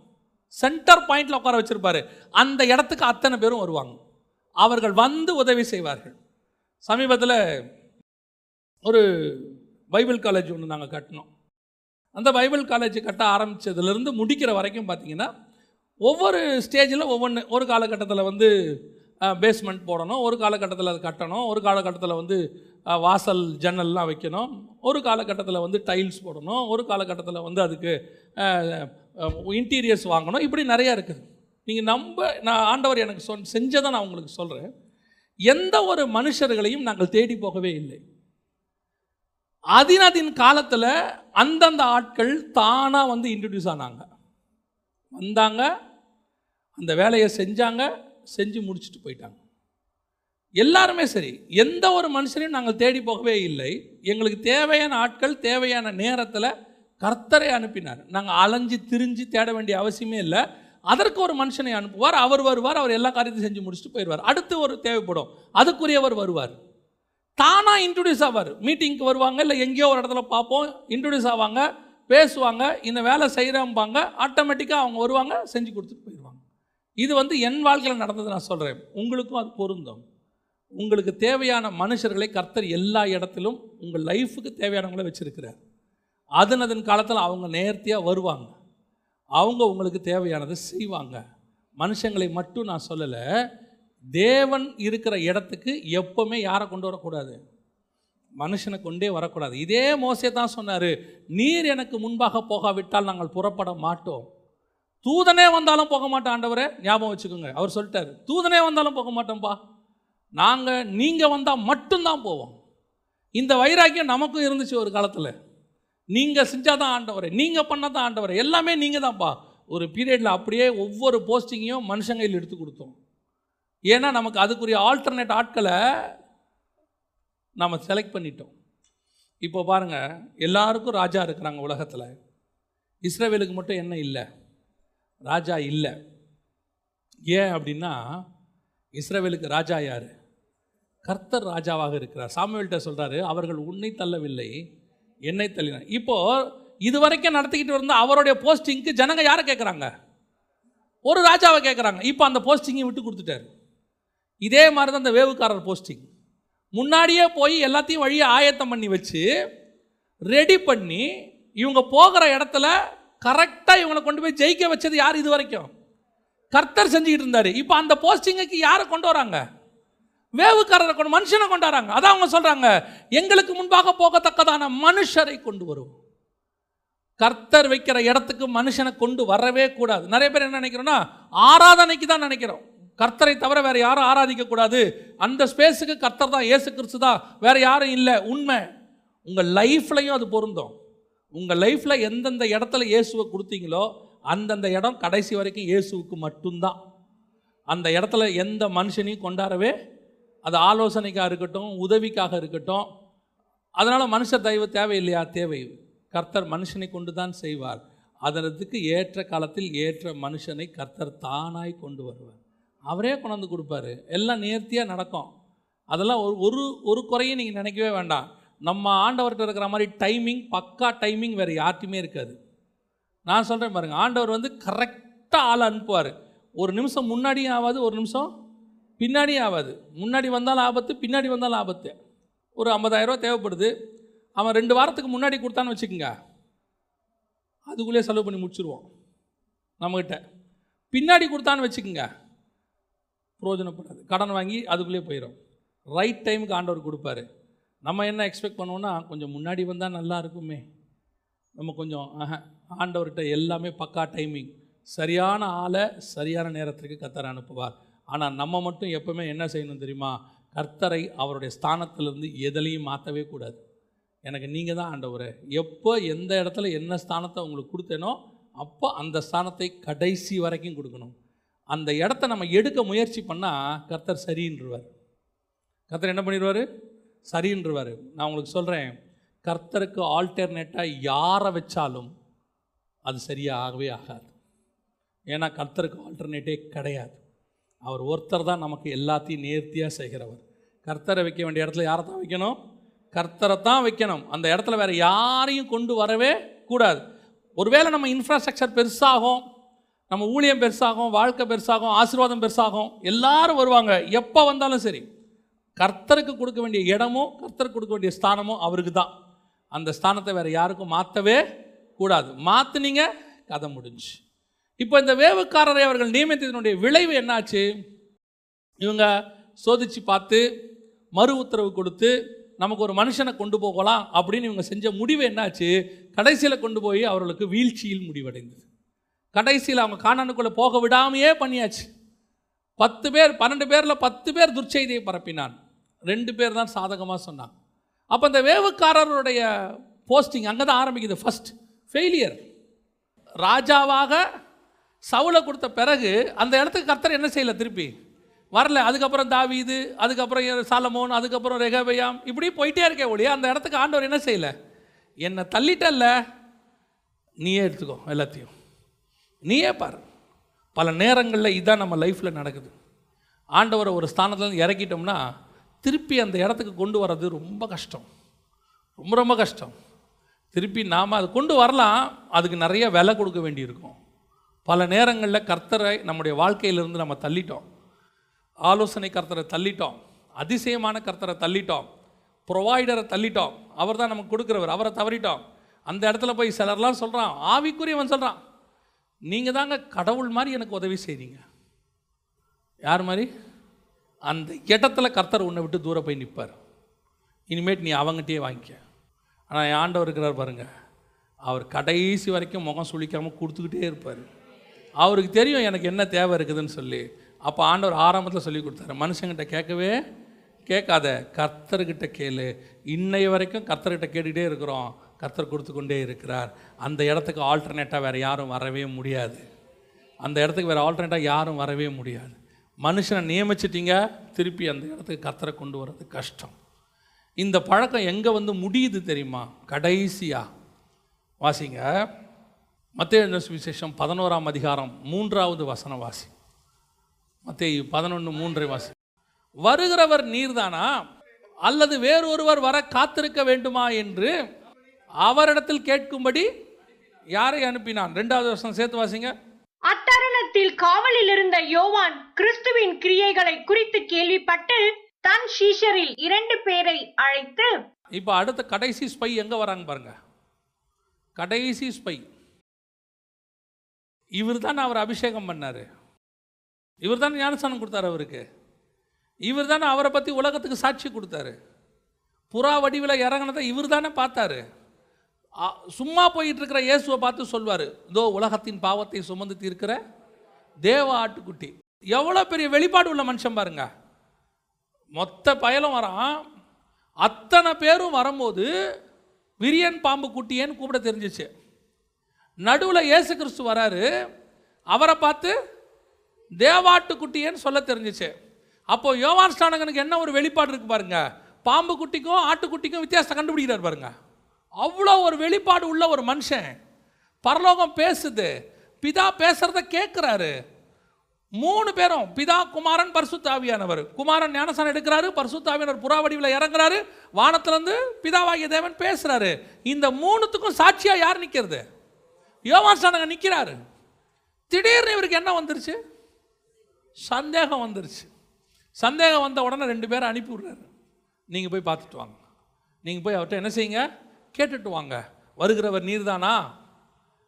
சென்டர் பாயிண்டில் உட்கார வச்சுருப்பார். அந்த இடத்துக்கு அத்தனை பேரும் வருவாங்க. அவர்கள் வந்து உதவி செய்வார்கள். சமீபத்தில் ஒரு பைபிள் காலேஜ் ஒன்று நாங்கள் கட்டினோம். அந்த பைபிள் காலேஜ் கட்ட ஆரம்பித்ததுலேருந்து முடிக்கிற வரைக்கும் பார்த்தீங்கன்னா ஒவ்வொரு ஸ்டேஜில் ஒவ்வொன்று ஒரு காலகட்டத்தில் வந்து பேஸ்மெண்ட் போடணும் ஒரு காலகட்டத்தில் அது கட்டணும் ஒரு காலகட்டத்தில் வந்து வாசல் ஜன்னல்லாம் வைக்கணும் ஒரு காலகட்டத்தில் வந்து டைல்ஸ் போடணும் ஒரு காலகட்டத்தில் வந்து அதுக்கு இன்டீரியர்ஸ் வாங்கணும். இப்படி நிறையா இருக்குது. நீங்கள் நம்ப நான் ஆண்டவர் எனக்கு சொல் செஞ்சதை நான் உங்களுக்கு சொல்கிறேன் எந்த ஒரு மனுஷர்களையும் நாங்கள் தேடி போகவே இல்லை. அதினதின் காலத்தில் அந்தந்த ஆட்கள் தானாக வந்து இன்ட்ரடியூஸ் ஆனாங்க. வந்தாங்க அந்த வேலையை செஞ்சாங்க செஞ்சு முடிச்சுட்டு போயிட்டாங்க. எல்லாருமே சரி எந்த ஒரு மனுஷனையும் நாங்கள் தேடி போகவே இல்லை. எங்களுக்கு தேவையான ஆட்கள் தேவையான நேரத்தில் கர்த்தரை அனுப்பினார். நாங்கள் அலைஞ்சு திரிஞ்சு தேட வேண்டிய அவசியமே இல்லை. அதற்கு ஒரு மனுஷனை அனுப்புவார். அவர் வருவார் அவர் எல்லா காரியத்தையும் செஞ்சு முடிச்சுட்டு போயிடுவார். அடுத்து ஒரு தேவைப்படும். அதுக்குரியவர் வருவார். தானாக இன்ட்ரடியூஸ் ஆவார். மீட்டிங்க்கு வருவாங்க இல்லை எங்கேயோ ஒரு இடத்துல பார்ப்போம் இன்ட்ரடியூஸ் ஆவாங்க பேசுவாங்க இந்த வேலை செய்கிறம்பாங்க ஆட்டோமேட்டிக்காக அவங்க வருவாங்க செஞ்சு கொடுத்துட்டு போயிடுவாங்க. இது வந்து என் வாழ்க்கையில் நடந்தது நான் சொல்கிறேன் உங்களுக்கும் அது பொருந்தும். உங்களுக்கு தேவையான மனுஷர்களை கர்த்தர் எல்லா இடத்திலும் உங்கள் லைஃபுக்கு தேவையானவங்கள வச்சுருக்கிறார். அதன் அதன் காலத்தில் அவங்க நேர்த்தியாக வருவாங்க. அவங்க உங்களுக்கு தேவையானதை செய்வாங்க. மனுஷங்களை மட்டும் நான் சொல்லலை தேவன் இருக்கிற இடத்துக்கு எப்போவுமே யாரை கொண்டு வரக்கூடாது? மனுஷனை கொண்டே வரக்கூடாது. இதே மோசே தான் சொன்னார் நீர் எனக்கு முன்பாக போகாவிட்டால் நாங்கள் புறப்பட மாட்டோம். தூதனே வந்தாலும் போக மாட்டோம் ஆண்டவரே. ஞாபகம் வச்சுக்கோங்க அவர் சொல்லிட்டார் தூதனே வந்தாலும் போக மாட்டோம்ப்பா நாங்கள் நீங்கள் வந்தால் மட்டும்தான் போவோம். இந்த வைராக்கியம் நமக்கும் இருந்துச்சு ஒரு காலத்தில். நீங்கள் செஞ்சால் தான் ஆண்டவர் நீங்கள் பண்ணால் தான் ஆண்டவர் எல்லாமே நீங்கள் தான்ப்பா ஒரு பீரியடில் அப்படியே ஒவ்வொரு போஸ்டிங்கையும் மனுஷங்கையில் எடுத்து கொடுத்தோம். ஏன்னா நமக்கு அதுக்குரிய ஆல்டர்னேட் ஆட்களை நம்ம செலக்ட் பண்ணிட்டோம். இப்போ பாருங்கள் எல்லாருக்கும் ராஜா இருக்கிறாங்க உலகத்தில். இஸ்ரேவேலுக்கு மட்டும் என்ன இல்லை? ராஜா இல்லை. ஏன் அப்படின்னா இஸ்ரேவேலுக்கு ராஜா யார்? கர்த்தர் ராஜாவாக இருக்கிறார். சாமுவேல்கிட்ட சொல்கிறாரு அவர்கள் உன்னை தள்ளவில்லை என்னை தள்ளினார் இப்போது இது வரைக்கும் நடத்திக்கிட்டு இருந்த அவருடைய போஸ்டிங்க்கு ஜனங்க யாரை கேட்குறாங்க ஒரு ராஜாவை கேட்குறாங்க இப்போ அந்த போஸ்டிங்கை விட்டு கொடுத்துட்டாரு. இதே மாதிரி தான் அந்த வேவுக்காரர் போஸ்டிங் முன்னாடியே போய் எல்லாத்தையும் வழியை ஆயத்தம் பண்ணி வச்சு ரெடி பண்ணி இவங்க போகிற இடத்துல கரெக்டாக இவங்களை கொண்டு போய் ஜெயிக்க வச்சது யார் இது வரைக்கும் கர்த்தர் செஞ்சுக்கிட்டு இருந்தார். இப்போ அந்த போஸ்டிங்குக்கு யாரை கொண்டு வராங்க? வேவுக்காரரை கொண்டு மனுஷனை கொண்டாடுறாங்க. அதான் அவங்க சொல்கிறாங்க எங்களுக்கு முன்பாக போகத்தக்கதான மனுஷரை கொண்டு வருவோம் கர்த்தர் வைக்கிற இடத்துக்கு மனுஷனை கொண்டு வரவே கூடாது. நிறைய பேர் என்ன நினைக்கிறோன்னா ஆராதனைக்கு தான் நினைக்கிறோம். கர்த்தரை தவிர வேறு யாரும் ஆராதிக்கக்கூடாது அந்த ஸ்பேஸுக்கு கர்த்தர் தான் ஏசு கிறிஸ்து தான். வேறு யாரும் இல்லை. உண்மை. உங்கள் லைஃப்லையும் அது பொருந்தும். உங்கள் லைஃப்பில் எந்தெந்த இடத்துல இயேசுவை கொடுத்தீங்களோ அந்தந்த இடம் கடைசி வரைக்கும் இயேசுவுக்கு மட்டும்தான். அந்த இடத்துல எந்த மனுஷனையும் கொண்டாடவே அது ஆலோசனைக்காக இருக்கட்டும் உதவிக்காக இருக்கட்டும். அதனால் மனுஷ தயவு தேவையில்லையா? தேவை. கர்த்தர் மனுஷனை கொண்டு தான் செய்வார். அதனதுக்கு ஏற்ற காலத்தில் ஏற்ற மனுஷனை கர்த்தர் தானாய் கொண்டு வருவார். அவரே கொண்டாந்து கொடுப்பாரு. எல்லாம் நேர்த்தியாக நடக்கும். அதெல்லாம் ஒரு ஒரு ஒரு குறையும் நீங்கள் நினைக்கவே வேண்டாம். நம்ம ஆண்டவர்கிட்ட இருக்கிற மாதிரி டைமிங் பக்கா டைமிங் வேறு யார்ட்டையுமே இருக்காது. நான் சொல்கிறேன் பாருங்கள் ஆண்டவர் வந்து கரெக்டாக ஆள் அனுப்புவார். ஒரு நிமிஷம் முன்னாடியும் ஆகாது ஒரு நிமிஷம் பின்னாடி ஆகாது முன்னாடி வந்தாலும் ஆபத்து பின்னாடி வந்தாலும் ஆபத்து. ஒரு ஐம்பதாயிரரூவா தேவைப்படுது. அவன் ரெண்டு வாரத்துக்கு முன்னாடி கொடுத்தான்னு வச்சுக்கோங்க. அதுக்குள்ளேயே செலவு பண்ணி முடிச்சிருவோம். நம்மக்கிட்ட பின்னாடி கொடுத்தான்னு வச்சுக்கோங்க. பிரயோஜனப்படாது. கடன் வாங்கி அதுக்குள்ளேயே போயிடும் ரைட் டைமுக்கு ஆண்டவர் கொடுப்பாரு. நம்ம என்ன எக்ஸ்பெக்ட் பண்ணுவோன்னா கொஞ்சம் முன்னாடி வந்தால் நல்லா இருக்குமே. நம்ம கொஞ்சம் ஆண்டவர்கிட்ட எல்லாமே பக்கா டைமிங் சரியான ஆளை சரியான நேரத்துக்கு கர்த்தர் அனுப்புவார். ஆனால் நம்ம மட்டும் எப்பவுமே என்ன செய்யணும் தெரியுமா? கர்த்தரை அவருடைய ஸ்தானத்திலிருந்து எதுலையும் மாற்றவே கூடாது. எனக்கு நீங்கள் தான் ஆண்டவர். எப்போ எந்த இடத்துல என்ன ஸ்தானத்தை உங்களுக்கு கொடுத்தேனோ அப்போ அந்த ஸ்தானத்தை கடைசி வரைக்கும் கொடுக்கணும். அந்த இடத்த நம்ம எடுக்க முயற்சி பண்ணால் கர்த்தர் சரின்றுவார் கர்த்தர் என்ன பண்ணிடுவார் சரின்றுவார் நான் உங்களுக்கு சொல்கிறேன் கர்த்தருக்கு ஆல்டர்னேட்டாக யாரை வச்சாலும் அது சரியாகவே ஆகாது. ஏன்னா கர்த்தருக்கு ஆல்டர்னேட்டே கிடையாது. அவர் ஒருத்தர் தான் நமக்கு எல்லாத்தையும் நேர்த்தியாக செய்கிறவர். கர்த்தரை வைக்க வேண்டிய இடத்துல யாரை தான் வைக்கணும்? கர்த்தரை தான் வைக்கணும். அந்த இடத்துல வேறு யாரையும் கொண்டு வரவே கூடாது. ஒருவேளை நம்ம இன்ஃப்ராஸ்ட்ரக்சர் பெருசாகும் நம்ம ஊழியம் பெருசாகும் வாழ்க்கை பெருசாகும் ஆசீர்வாதம் பெருசாகும் எல்லாரும் வருவாங்க. எப்போ வந்தாலும் சரி. கர்த்தருக்கு கொடுக்க வேண்டிய இடமும் கர்த்தருக்கு கொடுக்க வேண்டிய ஸ்தானமும் அவருக்கு தான். அந்த ஸ்தானத்தை வேறு யாருக்கும் மாற்றவே கூடாது. மாற்றுனீங்க கதை முடிஞ்சு. இப்போ இந்த வேவுக்காரரை அவர்கள் நியமித்ததனுடைய விளைவு என்னாச்சு? இவங்க சோதிச்சு பார்த்து மறு உத்தரவு கொடுத்து நமக்கு ஒரு மனுஷனை கொண்டு போகலாம் அப்படின்னு இவங்க செஞ்ச முடிவு என்னாச்சு? கடைசியில் கொண்டு போய் அவர்களுக்கு வீழ்ச்சியில் முடிவடைந்தது. கடைசியில் அவங்க காணனுக்குள்ளே போக விடாமையே பண்ணியாச்சு. பத்து பேர் பன்னெண்டு பேரில் பத்து பேர் துர்ச்செய்தியை பரப்பினான். ரெண்டு பேர் தான் சாதகமாக சொன்னாங்க. அப்போ இந்த வேவுக்காரருடைய போஸ்டிங் அங்கே தான் ஆரம்பிக்குது. ஃபர்ஸ்ட் ஃபெயிலியர் ராஜாவாக சவுளை கொடுத்த பிறகு அந்த இடத்துக்கு கர்த்தர் என்ன செய்யல திருப்பி? வரல. அதுக்கப்புறம் தாவீது அதுக்கப்புறம் சாலமோன் அதுக்கப்புறம் ரெகபயாம். இப்படி போயிட்டே இருக்கே ஒழிய அந்த இடத்துக்கு ஆண்டவர் என்ன செய்யல? என்னை தள்ளிட்டல்ல. நீயே எடுத்துக்கோ எல்லாத்தையும். நீயே பாரு. பல நேரங்களில் இதுதான் நம்ம லைஃப்பில் நடக்குது. ஆண்டவரை ஒரு ஸ்தானத்தில் இறக்கிட்டோம்னா திருப்பி அந்த இடத்துக்கு கொண்டு வர்றது ரொம்ப கஷ்டம். ரொம்ப ரொம்ப கஷ்டம். திருப்பி நாம் அதை கொண்டு வரலாம். அதுக்கு நிறைய விலை கொடுக்க வேண்டியிருக்கும். பல நேரங்களில் கர்த்தரை நம்முடைய வாழ்க்கையிலிருந்து நம்ம தள்ளிட்டோம். ஆலோசனை கர்த்தரை தள்ளிட்டோம். அதிசயமான கர்த்தரை தள்ளிட்டோம். ப்ரொவைடரை தள்ளிட்டோம். அவர் தான் நமக்கு கொடுக்குறவர். அவரை தவறிட்டோம். அந்த இடத்துல போய் சிலர்லாம் சொல்கிறான் ஆவிக்குரியவன் சொல்கிறான் நீங்கள் தாங்க கடவுள் மாதிரி எனக்கு உதவி செய்றீங்க. யார் மாதிரி? அந்த இடத்துல கர்த்தர் உன்னை விட்டு தூரம் போய் நிற்பார் இனிமேட் நீ அவங்ககிட்டயே வாங்கிக்க. ஆனால் என் ஆண்டவர் இருக்கிறார் பாருங்கள் அவர் கடைசி வரைக்கும் முகம் சுளிக்காமல் கொடுத்துக்கிட்டே இருப்பார். அவருக்கு தெரியும் எனக்கு என்ன தேவை இருக்குதுன்னு சொல்லி. அப்போ ஆண்டவர் ஆரம்பத்தில் சொல்லி கொடுத்தாரு. மனுஷங்கிட்ட கேட்கவே கேட்காத. கர்த்தர்கிட்ட கேளு. இன்னைய வரைக்கும் கர்த்தர்கிட்ட கேட்டுக்கிட்டே இருக்கிறோம். கர்த்தர் கொடுத்து கொண்டே இருக்கிறார். அந்த இடத்துக்கு ஆல்டர்னேட்டாக வேறு யாரும் வரவே முடியாது. அந்த இடத்துக்கு வேறு ஆல்டர்னேட்டாக யாரும் வரவே முடியாது. மனுஷனை நியமிச்சிட்டீங்க திருப்பி அந்த இடத்துக்கு கர்த்தரை கொண்டு வர்றது கஷ்டம். இந்த பழக்கம் எங்கே வந்து முடியுது தெரியுமா? கடைசியாக வாசிங்க. மத்திய சுவிசேஷம்? பதினோராம் அதிகாரம் மூன்றாவது வசன வாசி. மத்திய பதினொன்று மூன்றை வாசி. வருகிறவர் நீர்தானா? அல்லது வேறொருவர் வர காத்திருக்க வேண்டுமா? என்று அவரிடத்தில் கேட்கும்படி யாரை அனுப்பினான்? ரெண்டாவது வருஷம் சேர்த்து வாசிங்க. அத்தருணத்தில் காவலில் இருந்த யோவான் கிறிஸ்துவின் கிரியைகளை குறித்து கேள்விப்பட்டு தன் சீஷரில் இரண்டு பேரை அழைத்து இப்போ அடுத்த கடைசி ஸ்பை எங்கே வராங்க பாருங்க. கடைசி ஸ்பை இவர் தான் அவர் அபிஷேகம் பண்ணார். இவர் தான் ஞானஸ்தானம் கொடுத்தாரு அவருக்கு. இவர் தானே அவரை பற்றி உலகத்துக்கு சாட்சி கொடுத்தாரு. புறா வடிவில் இறங்கினதை இவர் தானே பார்த்தாரு சும்மா போயிட்டுருக்கிற இயேசுவை பார்த்து சொல்வார் இதோ உலகத்தின் பாவத்தை சுமந்து தீர்க்கிற தேவ ஆட்டுக்குட்டி. எவ்வளோ பெரிய வெளிப்பாடு உள்ள மனுஷன் பாருங்க. மொத்த பயலும் வரான். அத்தனை பேரும் வரும்போது விரியன் பாம்பு குட்டியேன்னு கூப்பிட தெரிஞ்சிச்சு. நடுவில் இயேசு கிறிஸ்து வராரு. அவரை பார்த்து தேவாட்டு குட்டியேன்னு சொல்ல தெரிஞ்சிச்சு. அப்போ யோவான் ஸ்டானகனுக்கு என்ன ஒரு வெளிப்பாடு இருக்கு பாருங்க. பாம்பு குட்டிக்கும் ஆட்டுக்குட்டிக்கும் வித்தியாசத்தை கண்டுபிடிக்கிறார் பாருங்க. அவ்வளோ ஒரு வெளிப்பாடு உள்ள ஒரு மனுஷன். பரலோகம் பேசுது. பிதா பேசுறத கேட்குறாரு மூணு பேரும் பிதா குமாரன் பரிசுத்தாவியானவர் குமாரன் ஞானசன் எடுக்கிறாரு பரிசுத்தாவியானவர் புறா வடிவில் இறங்குறாரு. வானத்திலேருந்து பிதாவாகிய தேவன் பேசுறாரு. இந்த மூணுத்துக்கும் சாட்சியாக யார் நிற்கிறது யோவான் ஸ்நானகன் நிற்கிறாரு திடீர்னு இவருக்கு என்ன வந்துருச்சு? சந்தேகம் வந்துருச்சு. சந்தேகம் வந்த உடனே ரெண்டு பேரை அனுப்பி விடுறாரு நீங்கள் போய் பார்த்துட்டு வாங்க. நீங்கள் போய் அவர்கிட்ட என்ன செய்யுங்க? கேட்டுட்டு வாங்க. வருகிறவர் நீர் தானா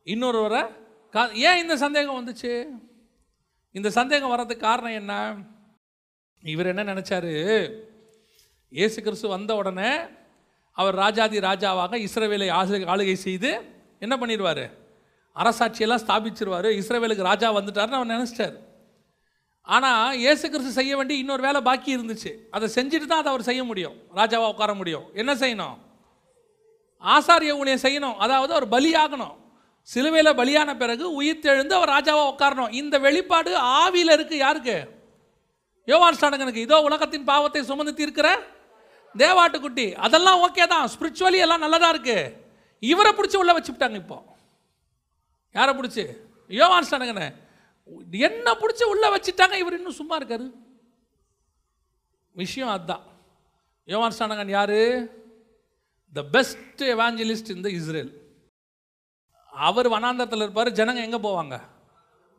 இன்னொருவரை கா ஏன் இந்த சந்தேகம் வந்துச்சு? இந்த சந்தேகம் வர்றதுக்கு காரணம் என்ன? இவர் என்ன நினச்சாரு? இயேசு கிறிஸ்து வந்த உடனே அவர் ராஜாதி ராஜாவாக இஸ்ரவேலை ஆசை- ஆளுகை செய்து என்ன பண்ணிடுவார்? அரசாட்சியெல்லாம் ஸ்தாபிச்சிருவார். இஸ்ரேவேலுக்கு ராஜா வந்துட்டார்னு அவர் நினச்சிட்டார். ஆனால் இயேசு கிறிஸ்து செய்ய வேண்டிய இன்னொரு வேலை பாக்கி இருந்துச்சு. அதை செஞ்சுட்டு தான் அதை அவர் செய்ய முடியும். ராஜாவாக உட்கார முடியும். என்ன செய்யணும்? ஆசாரிய ஊழியம் செய்யணும். அதாவது அவர் பலியாகணும். சிலுவையில் பலியான பிறகு உயிர்த்தெழுந்து அவர் ராஜாவாக உட்காரணும். இந்த வெளிப்பாடு ஆவியில் இருக்குது யாருக்கு? யோவான் ஸ்டானகனுக்கு இதோ உலகத்தின் பாவத்தை சுமந்து தீர்க்கிற தேவாட்டுக்குட்டி. அதெல்லாம் ஓகே தான். ஸ்பிரிச்சுவலி எல்லாம் நல்லதாக இருக்குது இவரை பிடிச்சி உள்ளே வச்சுட்டாங்க இப்போ. யாரை பிடிச்சி? யோவான் ஸ்டானகனை என்ன பிடிச்சி உள்ளே வச்சுட்டாங்க இவர் இன்னும் சும்மா இருக்காரு. விஷயம் அதுதான். யோவான் ஸ்டானகன் யார்? த பெஸ்ட் எவாஞ்சலிஸ்ட் இந்த இஸ்ரேல் அவர் வனாந்தரத்தில் இருப்பார் ஜனங்க எங்கே போவாங்க?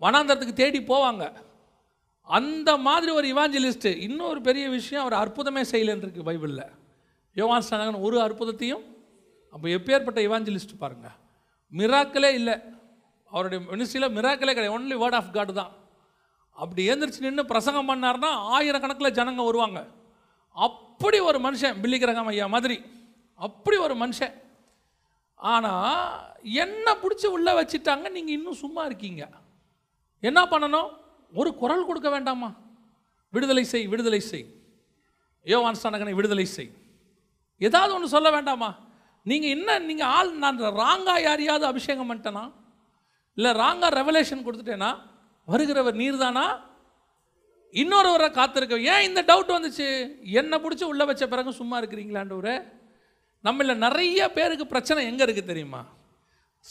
வனாந்தரத்துக்கு தேடி போவாங்க. அந்த மாதிரி ஒரு இவாஞ்சலிஸ்ட்டு இன்னொரு பெரிய விஷயம் அவர் அற்புதமே செய்யலைன்னு பைபிளில். யோவான் ஸ்நானகன் ஒரு அற்புதத்தையும் அப்போ எப்பேற்பட்ட இவாஞ்சலிஸ்ட் பாருங்கள் மிராக்களே இல்லை. அவருடைய மினிஸ்ட்ரியில் மிராக்கலே கிடையாது. ஒன்லி வேர்ட் ஆஃப் காட் தான். அப்படி எழுந்திரிச்சு நின்று பிரசங்கம் பண்ணார்னா ஆயிரக்கணக்கில் ஜனங்க வருவாங்க. அப்படி ஒரு மனுஷன் பில்லிகிரகம் ஐயா மாதிரி. அப்படி ஒரு மனுஷன். ஆனால் என்ன பிடிச்சி உள்ளே வச்சிட்டாங்க நீங்கள் இன்னும் சும்மா இருக்கீங்க. என்ன பண்ணணும்? ஒரு குரல் கொடுக்க வேண்டாமா? விடுதலை செய் விடுதலை செய். யோவான் ஸ்நானகனை விடுதலை செய். ஏதாவது ஒன்று சொல்ல வேண்டாமா? நீங்கள் என்ன நீங்கள் ஆள் நான் ராங்காக யாரையாவது அபிஷேகம் பண்ணிட்டேனா? இல்லை ராங்காக ரெவலேஷன் கொடுத்துட்டேன்னா வருகிறவர் நீர் தானா இன்னொருவரை காத்திருக்க ஏன் இந்த டவுட் வந்துச்சு? என்னை பிடிச்சி உள்ளே வச்ச பிறகு சும்மா இருக்கிறீங்களாண்டவரே நம்மள நிறைய பேருக்கு பிரச்சனை எங்கே இருக்குது தெரியுமா?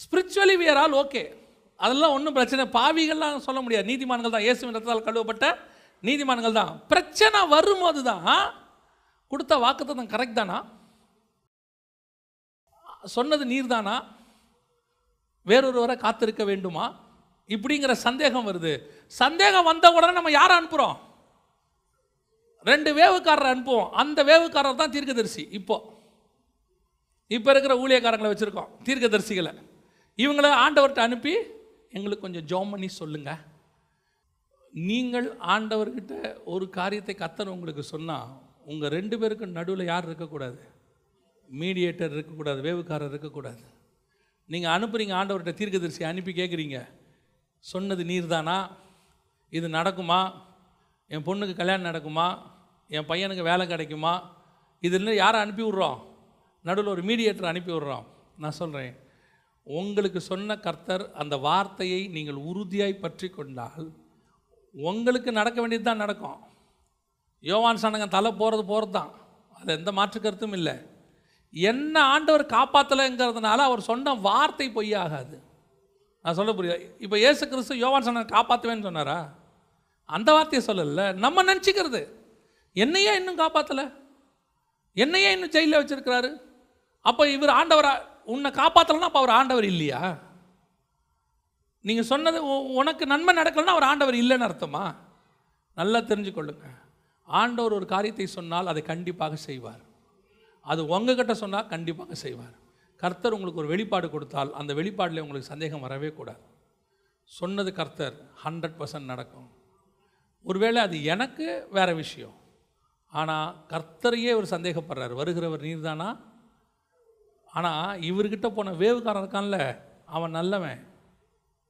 ஸ்பிரிச்சுவலி வியர் ஆல் ஓகே அதெல்லாம் ஒன்றும் பிரச்சனை பாவிகள்லாம் சொல்ல முடியாது. நீதிமான்கள் தான். இயேசு ரத்தத்தால் கழுவப்பட்ட நீதிமான்கள் தான். பிரச்சனை வரும்போது தான் கொடுத்த வாக்குத்தான் கரெக்ட் தானா? சொன்னது நீர் தானா வேறொருவரை காத்திருக்க வேண்டுமா? இப்படிங்கிற சந்தேகம் வருது. சந்தேகம் வந்த உடனே நம்ம யாரை அனுப்புகிறோம் ரெண்டு வேவுக்காரரை அனுப்புவோம். அந்த வேவுக்காரர் தான் தீர்க்கதரிசி. இப்போ இப்போ இருக்கிற ஊழியக்காரங்களை வச்சுருக்கோம் தீர்க்கதரிசிகளை. இவங்கள ஆண்டவர்கிட்ட அனுப்பி எங்களுக்கு கொஞ்சம் ஜோம் பண்ணி சொல்லுங்கள் நீங்கள் ஆண்டவர்கிட்ட ஒரு காரியத்தை கத்தர் உங்களுக்கு சொன்னால் உங்கள் ரெண்டு பேருக்கு நடுவில் யார் இருக்கக்கூடாது? மீடியேட்டர் இருக்கக்கூடாது வேவுக்காரர் இருக்கக்கூடாது. நீங்கள் அனுப்புகிறீங்க ஆண்டவர்கிட்ட தீர்க்கதரிசி அனுப்பி கேட்குறீங்க சொன்னது நீர் தானா இது நடக்குமா? என் பொண்ணுக்கு கல்யாணம் நடக்குமா? என் பையனுக்கு வேலை கிடைக்குமா? இதில் யாரை அனுப்பி விட்றோம்? நடுவில் ஒரு மீடியேட்டர் அனுப்பி விட்றோம். நான் சொல்கிறேன் உங்களுக்கு சொன்ன கர்த்தர் அந்த வார்த்தையை நீங்கள் உறுதியாய் பற்றி கொண்டால் உங்களுக்கு நடக்க வேண்டியது தான் நடக்கும். யோவான் சனங்க தலை போகிறது போகிறது தான் அது எந்த மாற்று கருத்தும் இல்லை. என்ன ஆண்டவர் காப்பாற்றலைங்கிறதுனால அவர் சொன்ன வார்த்தை பொய்யாகாது. நான் சொல்ல புரியுது? இப்போ ஏசு கிறிஸ்து யோவான் சொன்ன காப்பாற்றுவேன்னு சொன்னாரா? அந்த வார்த்தையை சொல்லல. நம்ம நினச்சிக்கிறது. என்னையே இன்னும் காப்பாற்றலை என்னையே இன்னும் ஜெயிலில் வச்சுருக்கிறாரு? அப்போ இவர் ஆண்டவரா உன்னை காப்பாற்றலைன்னா அப்போ அவர் ஆண்டவர் இல்லையா? நீங்கள் சொன்னது உ- உனக்கு நன்மை நடக்கலைன்னா அவர் ஆண்டவர் இல்லைன்னு அர்த்தமா? நல்லா தெரிஞ்சுக்கொள்ளுங்க. ஆண்டவர் ஒரு காரியத்தை சொன்னால் அதை கண்டிப்பாக செய்வார். அது உங்ககிட்ட சொன்னால் கண்டிப்பாக செய்வார். கர்த்தர் உங்களுக்கு ஒரு வெளிப்பாடு கொடுத்தால் அந்த வெளிப்பாடில் உங்களுக்கு சந்தேகம் வரவே கூடாது. சொன்னது கர்த்தர் ஹண்ட்ரட் பர்சன்ட் நடக்கும். ஒருவேளை அது எனக்கு வேற விஷயம். ஆனால் கர்த்தரையே ஒரு சந்தேகப்படுறார். வருகிறவர் நீர்தானா? ஆனால் இவர்கிட்ட போன வேவுக்காரன் இருக்கான்ல அவன் நல்லவன்.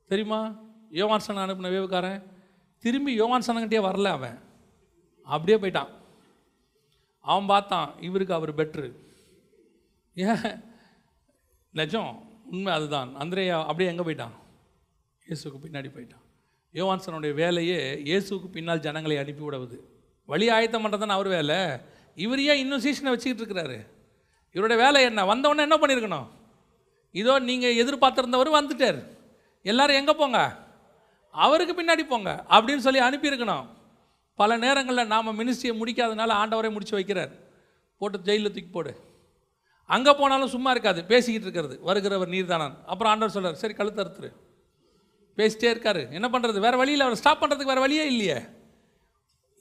தெரியுமா? யோவான்சன் அனுப்பின வேவுக்காரன். திரும்பி யோவான்சனங்கிட்டே வரல அவன். அப்படியே போயிட்டான். அவன் பார்த்தான் இவருக்கு அவர் பெட்ரு ஏன்? நிஜம் உண்மை அதுதான். அந்திரேயா அப்படியே எங்கே போயிட்டான்? இயேசுக்கு பின்னாடி போயிட்டான். யோவான்சனுடைய வேலையே இயேசுக்கு பின்னால் ஜனங்களை அனுப்பி விடவுது. வழி ஆயத்தம் பண்ணுறதுன்னு அவர் வேலை. இவர் ஏன் இன்னும் சீசனை வச்சுக்கிட்டு இருக்கிறாரு? இவருடைய வேலை என்ன? வந்தவொடனே என்ன பண்ணியிருக்கணும் இதோ நீங்கள் எதிர்பார்த்துருந்தவரும் வந்துட்டார். எல்லாரும் எங்கே போங்க? அவருக்கு பின்னாடி போங்க அப்படின்னு சொல்லி அனுப்பியிருக்கணும். பல நேரங்களில் நாம் மினிஸ்ட்ரியை முடிக்காதனால ஆண்டவரே முடிச்சு வைக்கிறார். போட்டு ஜெயிலில் தூக்கி போடு. அங்கே போனாலும் சும்மா இருக்காது. பேசிக்கிட்டு இருக்கிறது. வருகிறவர் நீர்தானான். அப்புறம் ஆண்டவர் சொல்கிறார் சரி கழுத்து அறுத்துரு. பேசிட்டே இருக்காரு. என்ன பண்ணுறது வேறு வழியில் அவர் ஸ்டாப் பண்ணுறதுக்கு வேறு வழியே இல்லையே.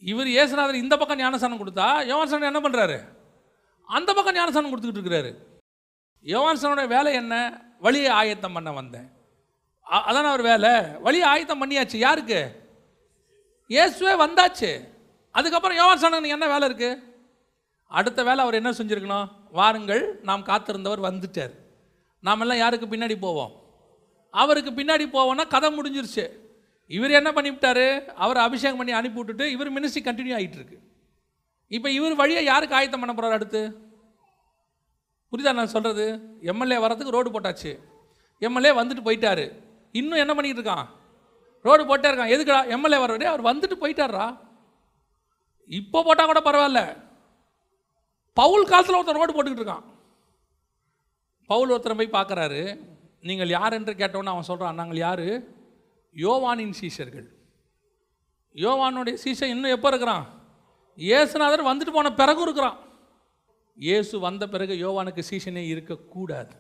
இவர் ஏசுநாதர் இந்த பக்கம் ஞானசானம் கொடுத்தா யோகாசனம் என்ன பண்ணுறாரு அந்த பக்கம் ஞானசானம் கொடுத்துக்கிட்டு இருக்கிறாரு. யோவான்சனோட வேலை என்ன? வழியை ஆயத்தம் பண்ண வந்தேன். அதான அவர் வேலை? வழியை ஆயத்தம் பண்ணியாச்சு. யாருக்கு? இயேசுவே வந்தாச்சு. அதுக்கப்புறம் யோவான்சனுக்கு என்ன வேலை இருக்குது அடுத்த வேலை அவர் என்ன செஞ்சுருக்கணும்? வாருங்கள் நாம் காத்திருந்தவர் வந்துட்டார். நாமெல்லாம் யாருக்கு பின்னாடி போவோம்? அவருக்கு பின்னாடி போவோம்னா கதை முடிஞ்சிருச்சு. இவர் என்ன பண்ணிவிட்டாரு? அவர் அபிஷேகம் பண்ணி அனுப்பி விட்டுட்டு இவர் மினிஸ்ட்ரி கண்டினியூ ஆகிட்டு இருக்கு இப்போ இவர் வழியை யாருக்கு ஆயத்தம் பண்ண போகிறார் அடுத்து? புரிதா நான் சொல்கிறது எம்எல்ஏ வரதுக்கு ரோடு போட்டாச்சு. எம்எல்ஏ வந்துட்டு போயிட்டாரு. இன்னும் என்ன பண்ணிக்கிட்டு இருக்கான்? ரோடு போட்டே இருக்கான். எதுக்குடா? எம்எல்ஏ வர்றதே அவர் வந்துட்டு போயிட்டாரா இப்போ போட்டால் கூட பரவாயில்ல. பவுல் காலத்தில் ஒருத்தன் ரோடு போட்டுக்கிட்டு இருக்கான். பவுல் ஒருத்தரை போய் பார்க்குறாரு. நீங்கள் யார் என்று கேட்டோன்னு அவன் சொல்கிறான் நாங்கள் யார்? யோவானின் சீஷர்கள். யோவானுடைய சீசன் இன்னும் எப்போ இருக்கிறான்? இயேசுநாதர் வந்துட்டு போன பிறகு இருக்கிறான். இயேசு வந்த பிறகு யோவானுக்கு சீசனே இருக்கக்கூடாது.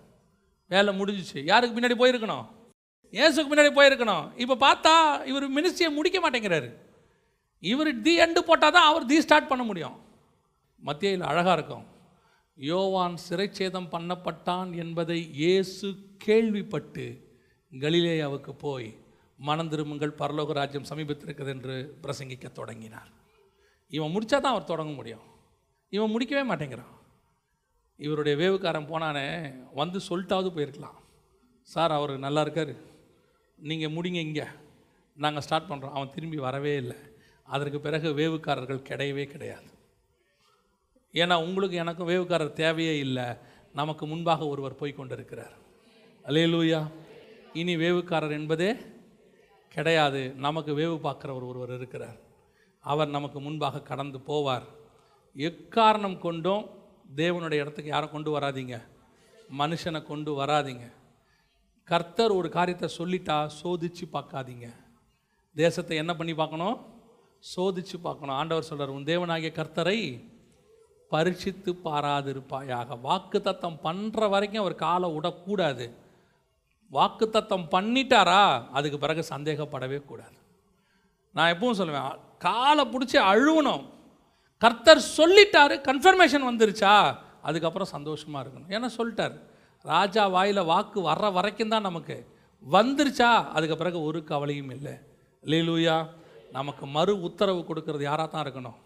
வேலை முடிஞ்சிச்சு. யாருக்கு பின்னாடி போயிருக்கணும்? இயேசுக்கு முன்னாடி போயிருக்கணும். இப்போ பார்த்தா இவர் மினிஸ்ட்ரியை முடிக்க மாட்டேங்கிறாரு. இவர் தி எண்டு போட்டால் தான் அவர் தி ஸ்டார்ட் பண்ண முடியும். மத்தியில் அழகாக இருக்கும். யோவான் சிறைச்சேதம் பண்ணப்பட்டான் என்பதை இயேசு கேள்விப்பட்டு கலிலேயாவுக்கு போய் மனம் திரும்புங்கள் பரலோக ராஜ்யம் சமீபத்திருக்குது என்று பிரசங்கிக்க தொடங்கினார். இவன் முடித்தா தான் அவர் தொடங்க முடியும். இவன் முடிக்கவே மாட்டேங்கிறான். இவருடைய வேவுக்காரன் போனானே வந்து சொல்லிட்டாவது போயிருக்கலாம். சார் அவர் நல்லா இருக்கார். நீங்கள் முடிங்க இங்கே. நாங்கள் ஸ்டார்ட் பண்ணுறோம் அவன் திரும்பி வரவே இல்லை. அதற்கு பிறகு வேவுக்காரர்கள் கிடையவே கிடையாது. ஏன்னா உங்களுக்கு எனக்கும் வேவுக்காரர் தேவையே இல்லை. நமக்கு முன்பாக ஒருவர் போய் கொண்டிருக்கிறார். அலேலூயா இனி வேவுக்காரர் என்பதே கிடையாது. நமக்கு வேவு பார்க்குறவர் ஒருவர் இருக்கிறார். அவர் நமக்கு முன்பாக கடந்து போவார். எக்காரணம் கொண்டும் தேவனுடைய இடத்துக்கு யாரை கொண்டு வராதீங்க. மனுஷனை கொண்டு வராதீங்க. கர்த்தர் ஒரு காரியத்தை சொல்லிட்டா சோதிச்சு பார்க்காதீங்க. தேசத்தை என்ன பண்ணி பார்க்கணும்? சோதிச்சு பார்க்கணும். ஆண்டவர் சொல்கிறார் உன் தேவனாகிய கர்த்தரை பரீட்சித்து பாராதிருப்பாயாக. வாக்கு தத்தம் பண்ணுற வரைக்கும் அவர் காலை விடக்கூடாது வாக்கு தத்தம் பண்ணிட்டாரா அதுக்கு பிறகு சந்தேகப்படவே கூடாது. நான் எப்பவும் சொல்லுவேன் காலை பிடிச்சி அழுவணும். கர்த்தர் சொல்லிட்டாரு கன்ஃபர்மேஷன் வந்துருச்சா அதுக்கப்புறம் சந்தோஷமாக இருக்கணும். ஏன்னா சொல்லிட்டார். ராஜா வாயில் வாக்கு வர்ற வரைக்கும் தான் நமக்கு வந்துருச்சா? அதுக்கு பிறகு ஒரு கவலையும் இல்லை. லீலூயா நமக்கு மறு உத்தரவு கொடுக்கறது யாராக தான் இருக்கணும்?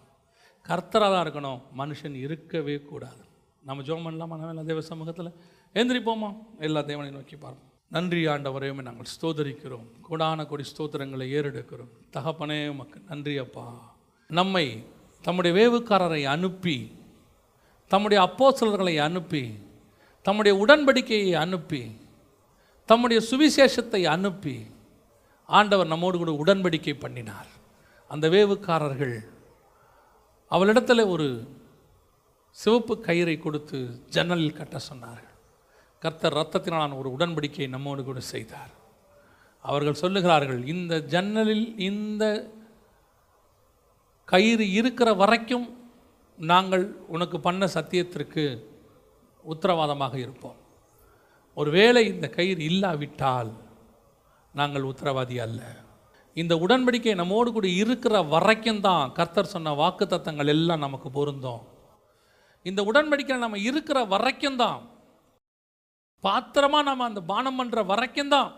கர்த்தராக தான் இருக்கணும். மனுஷன் இருக்கவே கூடாது. நம்ம ஜோம் பண்ணலாமா? நம்ம தேவ சமூகத்தில்? எந்திரிப்போமா? எல்லா தேவனை நோக்கி பார்ப்போம். நன்றி ஆண்டவரையுமே நாங்கள் ஸ்தோதரிக்கிறோம். கோடான கொடி ஸ்தோத்திரங்களை ஏறெடுக்கிறோம். தகப்பனே உமக்கு நன்றி அப்பா. நம்மை தம்முடைய வேவுக்காரரை அனுப்பி தம்முடைய அப்போ சிலர்களை அனுப்பி தம்முடைய உடன்படிக்கையை அனுப்பி தம்முடைய சுவிசேஷத்தை அனுப்பி ஆண்டவர் நம்மோடு கூட உடன்படிக்கை பண்ணினார். அந்த வேவுக்காரர்கள் அவளிடத்தில் ஒரு சிவப்பு கயிறை கொடுத்து ஜன்னலில் கட்ட சொன்னார்கள். கர்த்தர் ரத்தத்தினாலான ஒரு உடன்படிக்கையை நம்மோடு கூட செய்தார். அவர்கள் சொல்லுகிறார்கள் இந்த ஜன்னலில் இந்த கயிறு இருக்கிற வரைக்கும் நாங்கள் உனக்கு பண்ண சத்தியத்திற்கு உத்தரவாதமாக இருப்போம். ஒருவேளை இந்த கயிறு இல்லாவிட்டால் நாங்கள் உத்தரவாதி அல்ல. இந்த உடன்படிக்கை நம்மோடு கூட இருக்கிற வரைக்கும் தான் கர்த்தர் சொன்ன வாக்குத்தத்தங்கள் எல்லாம் நமக்கு பொருந்தும். இந்த உடன்படிக்கையில் நம்ம இருக்கிற வரைக்கும் தான் பாத்திரமாக நம்ம அந்த பானம் பண்ணுற வரைக்கும் தான்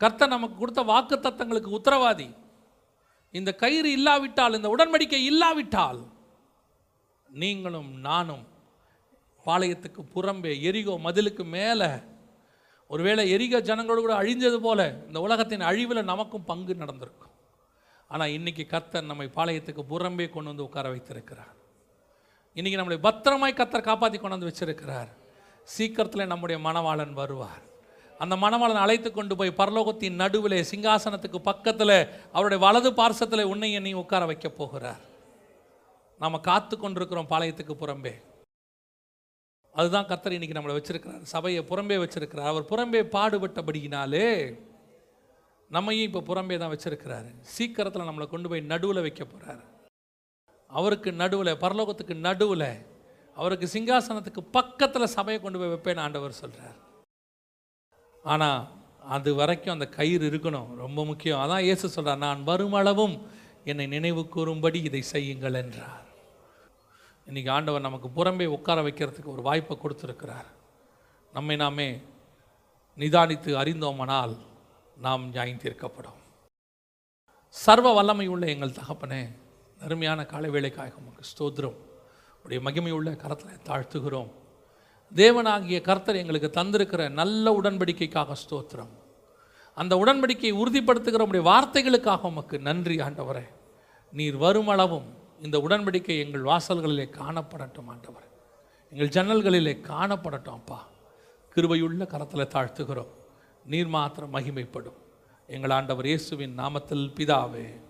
கர்த்தர் நமக்கு கொடுத்த வாக்குத்தத்தங்களுக்கு உத்தரவாதி. இந்த கயிறு இல்லாவிட்டால் இந்த உடன்படிக்கை இல்லாவிட்டால் நீங்களும் நானும் பாளையத்துக்கு புறம்பே எரிகோ மதிலுக்கு மேலே. ஒருவேளை எரிகோ ஜனங்களோடு கூட அழிஞ்சது போல இந்த உலகத்தின் அழிவில் நமக்கும் பங்கு நடந்திருக்கும். ஆனால் இன்னைக்கு கர்த்தர் நம்மை பாளையத்துக்கு புறம்பே கொண்டு வந்து உட்கார வைத்திருக்கிறார். இன்றைக்கி நம்மளை பத்திரமாய் கர்த்தர் காப்பாற்றி கொண்டு வந்து வச்சிருக்கிறார். சீக்கிரத்தில் நம்முடைய மணவாளன் வருவார். அந்த மணவாளன் அழைத்து கொண்டு போய் பரலோகத்தின் நடுவில் சிங்காசனத்துக்கு பக்கத்தில் அவருடைய வலது பார்சத்தில் உன்னை என்னையும் உட்கார வைக்க போகிறார். நாம் காத்து கொண்டிருக்கிறோம் பாளையத்துக்கு புறம்பே. அதுதான் கத்தர் இன்னைக்கு நம்மளை வச்சுருக்கிறார். சபையை புறம்பே வச்சிருக்கிறார். அவர் புறம்பே பாடுபட்டபடியினாலே நம்மையும் இப்போ புறம்பே தான் வச்சுருக்கிறாரு. சீக்கிரத்தில் நம்மளை கொண்டு போய் நடுவில் வைக்க போகிறார் அவருக்கு நடுவில் பரலோகத்துக்கு நடுவில் அவருக்கு சிங்காசனத்துக்கு பக்கத்தில் சபையை கொண்டு போய் வைப்பேன் ஆண்டவர் சொல்கிறார் ஆனால் அது வரைக்கும் அந்த கயிறு இருக்கணும். ரொம்ப முக்கியம். அதான் இயேசு சொல்கிறார் நான் வருமளவும் என்னை நினைவு கூறும்படி இதை செய்யுங்கள் என்றார். இன்னைக்கு ஆண்டவர் நமக்கு புறம்பே உட்கார வைக்கிறதுக்கு ஒரு வாய்ப்பை கொடுத்துருக்கிறார். நம்மை நாமே நிதானித்து அறிந்தோமானால் நாம் நியாயம் தீர்க்கப்படும். சர்வ வல்லமை உள்ள எங்கள் தகப்பனே அருமையான காலை வேலைக்காக உமக்கு ஸ்தோத்திரம். உடைய மகிமையுள்ள கரத்தனை கரத்தில் தாழ்த்துகிறோம். தேவனாகிய கர்த்தர் எங்களுக்கு தந்திருக்கிற நல்ல உடன்படிக்கைக்காக ஸ்தோத்திரம். அந்த உடன்படிக்கையை உறுதிப்படுத்துகிற உடைய வார்த்தைகளுக்காக உமக்கு நன்றி ஆண்டவரே. நீர் வருமளவும் இந்த உடன்படிக்கை எங்கள் வாசல்களிலே காணப்படட்டும் ஆண்டவர். எங்கள் ஜன்னல்களிலே காணப்படட்டும் அப்பா. கிருபையுள்ள கரத்தில் தாழ்த்துகிறோம். நீர் மாத்திரம் மகிமைப்படும். எங்கள் ஆண்டவர் இயேசுவின் நாமத்தில் பிதாவே.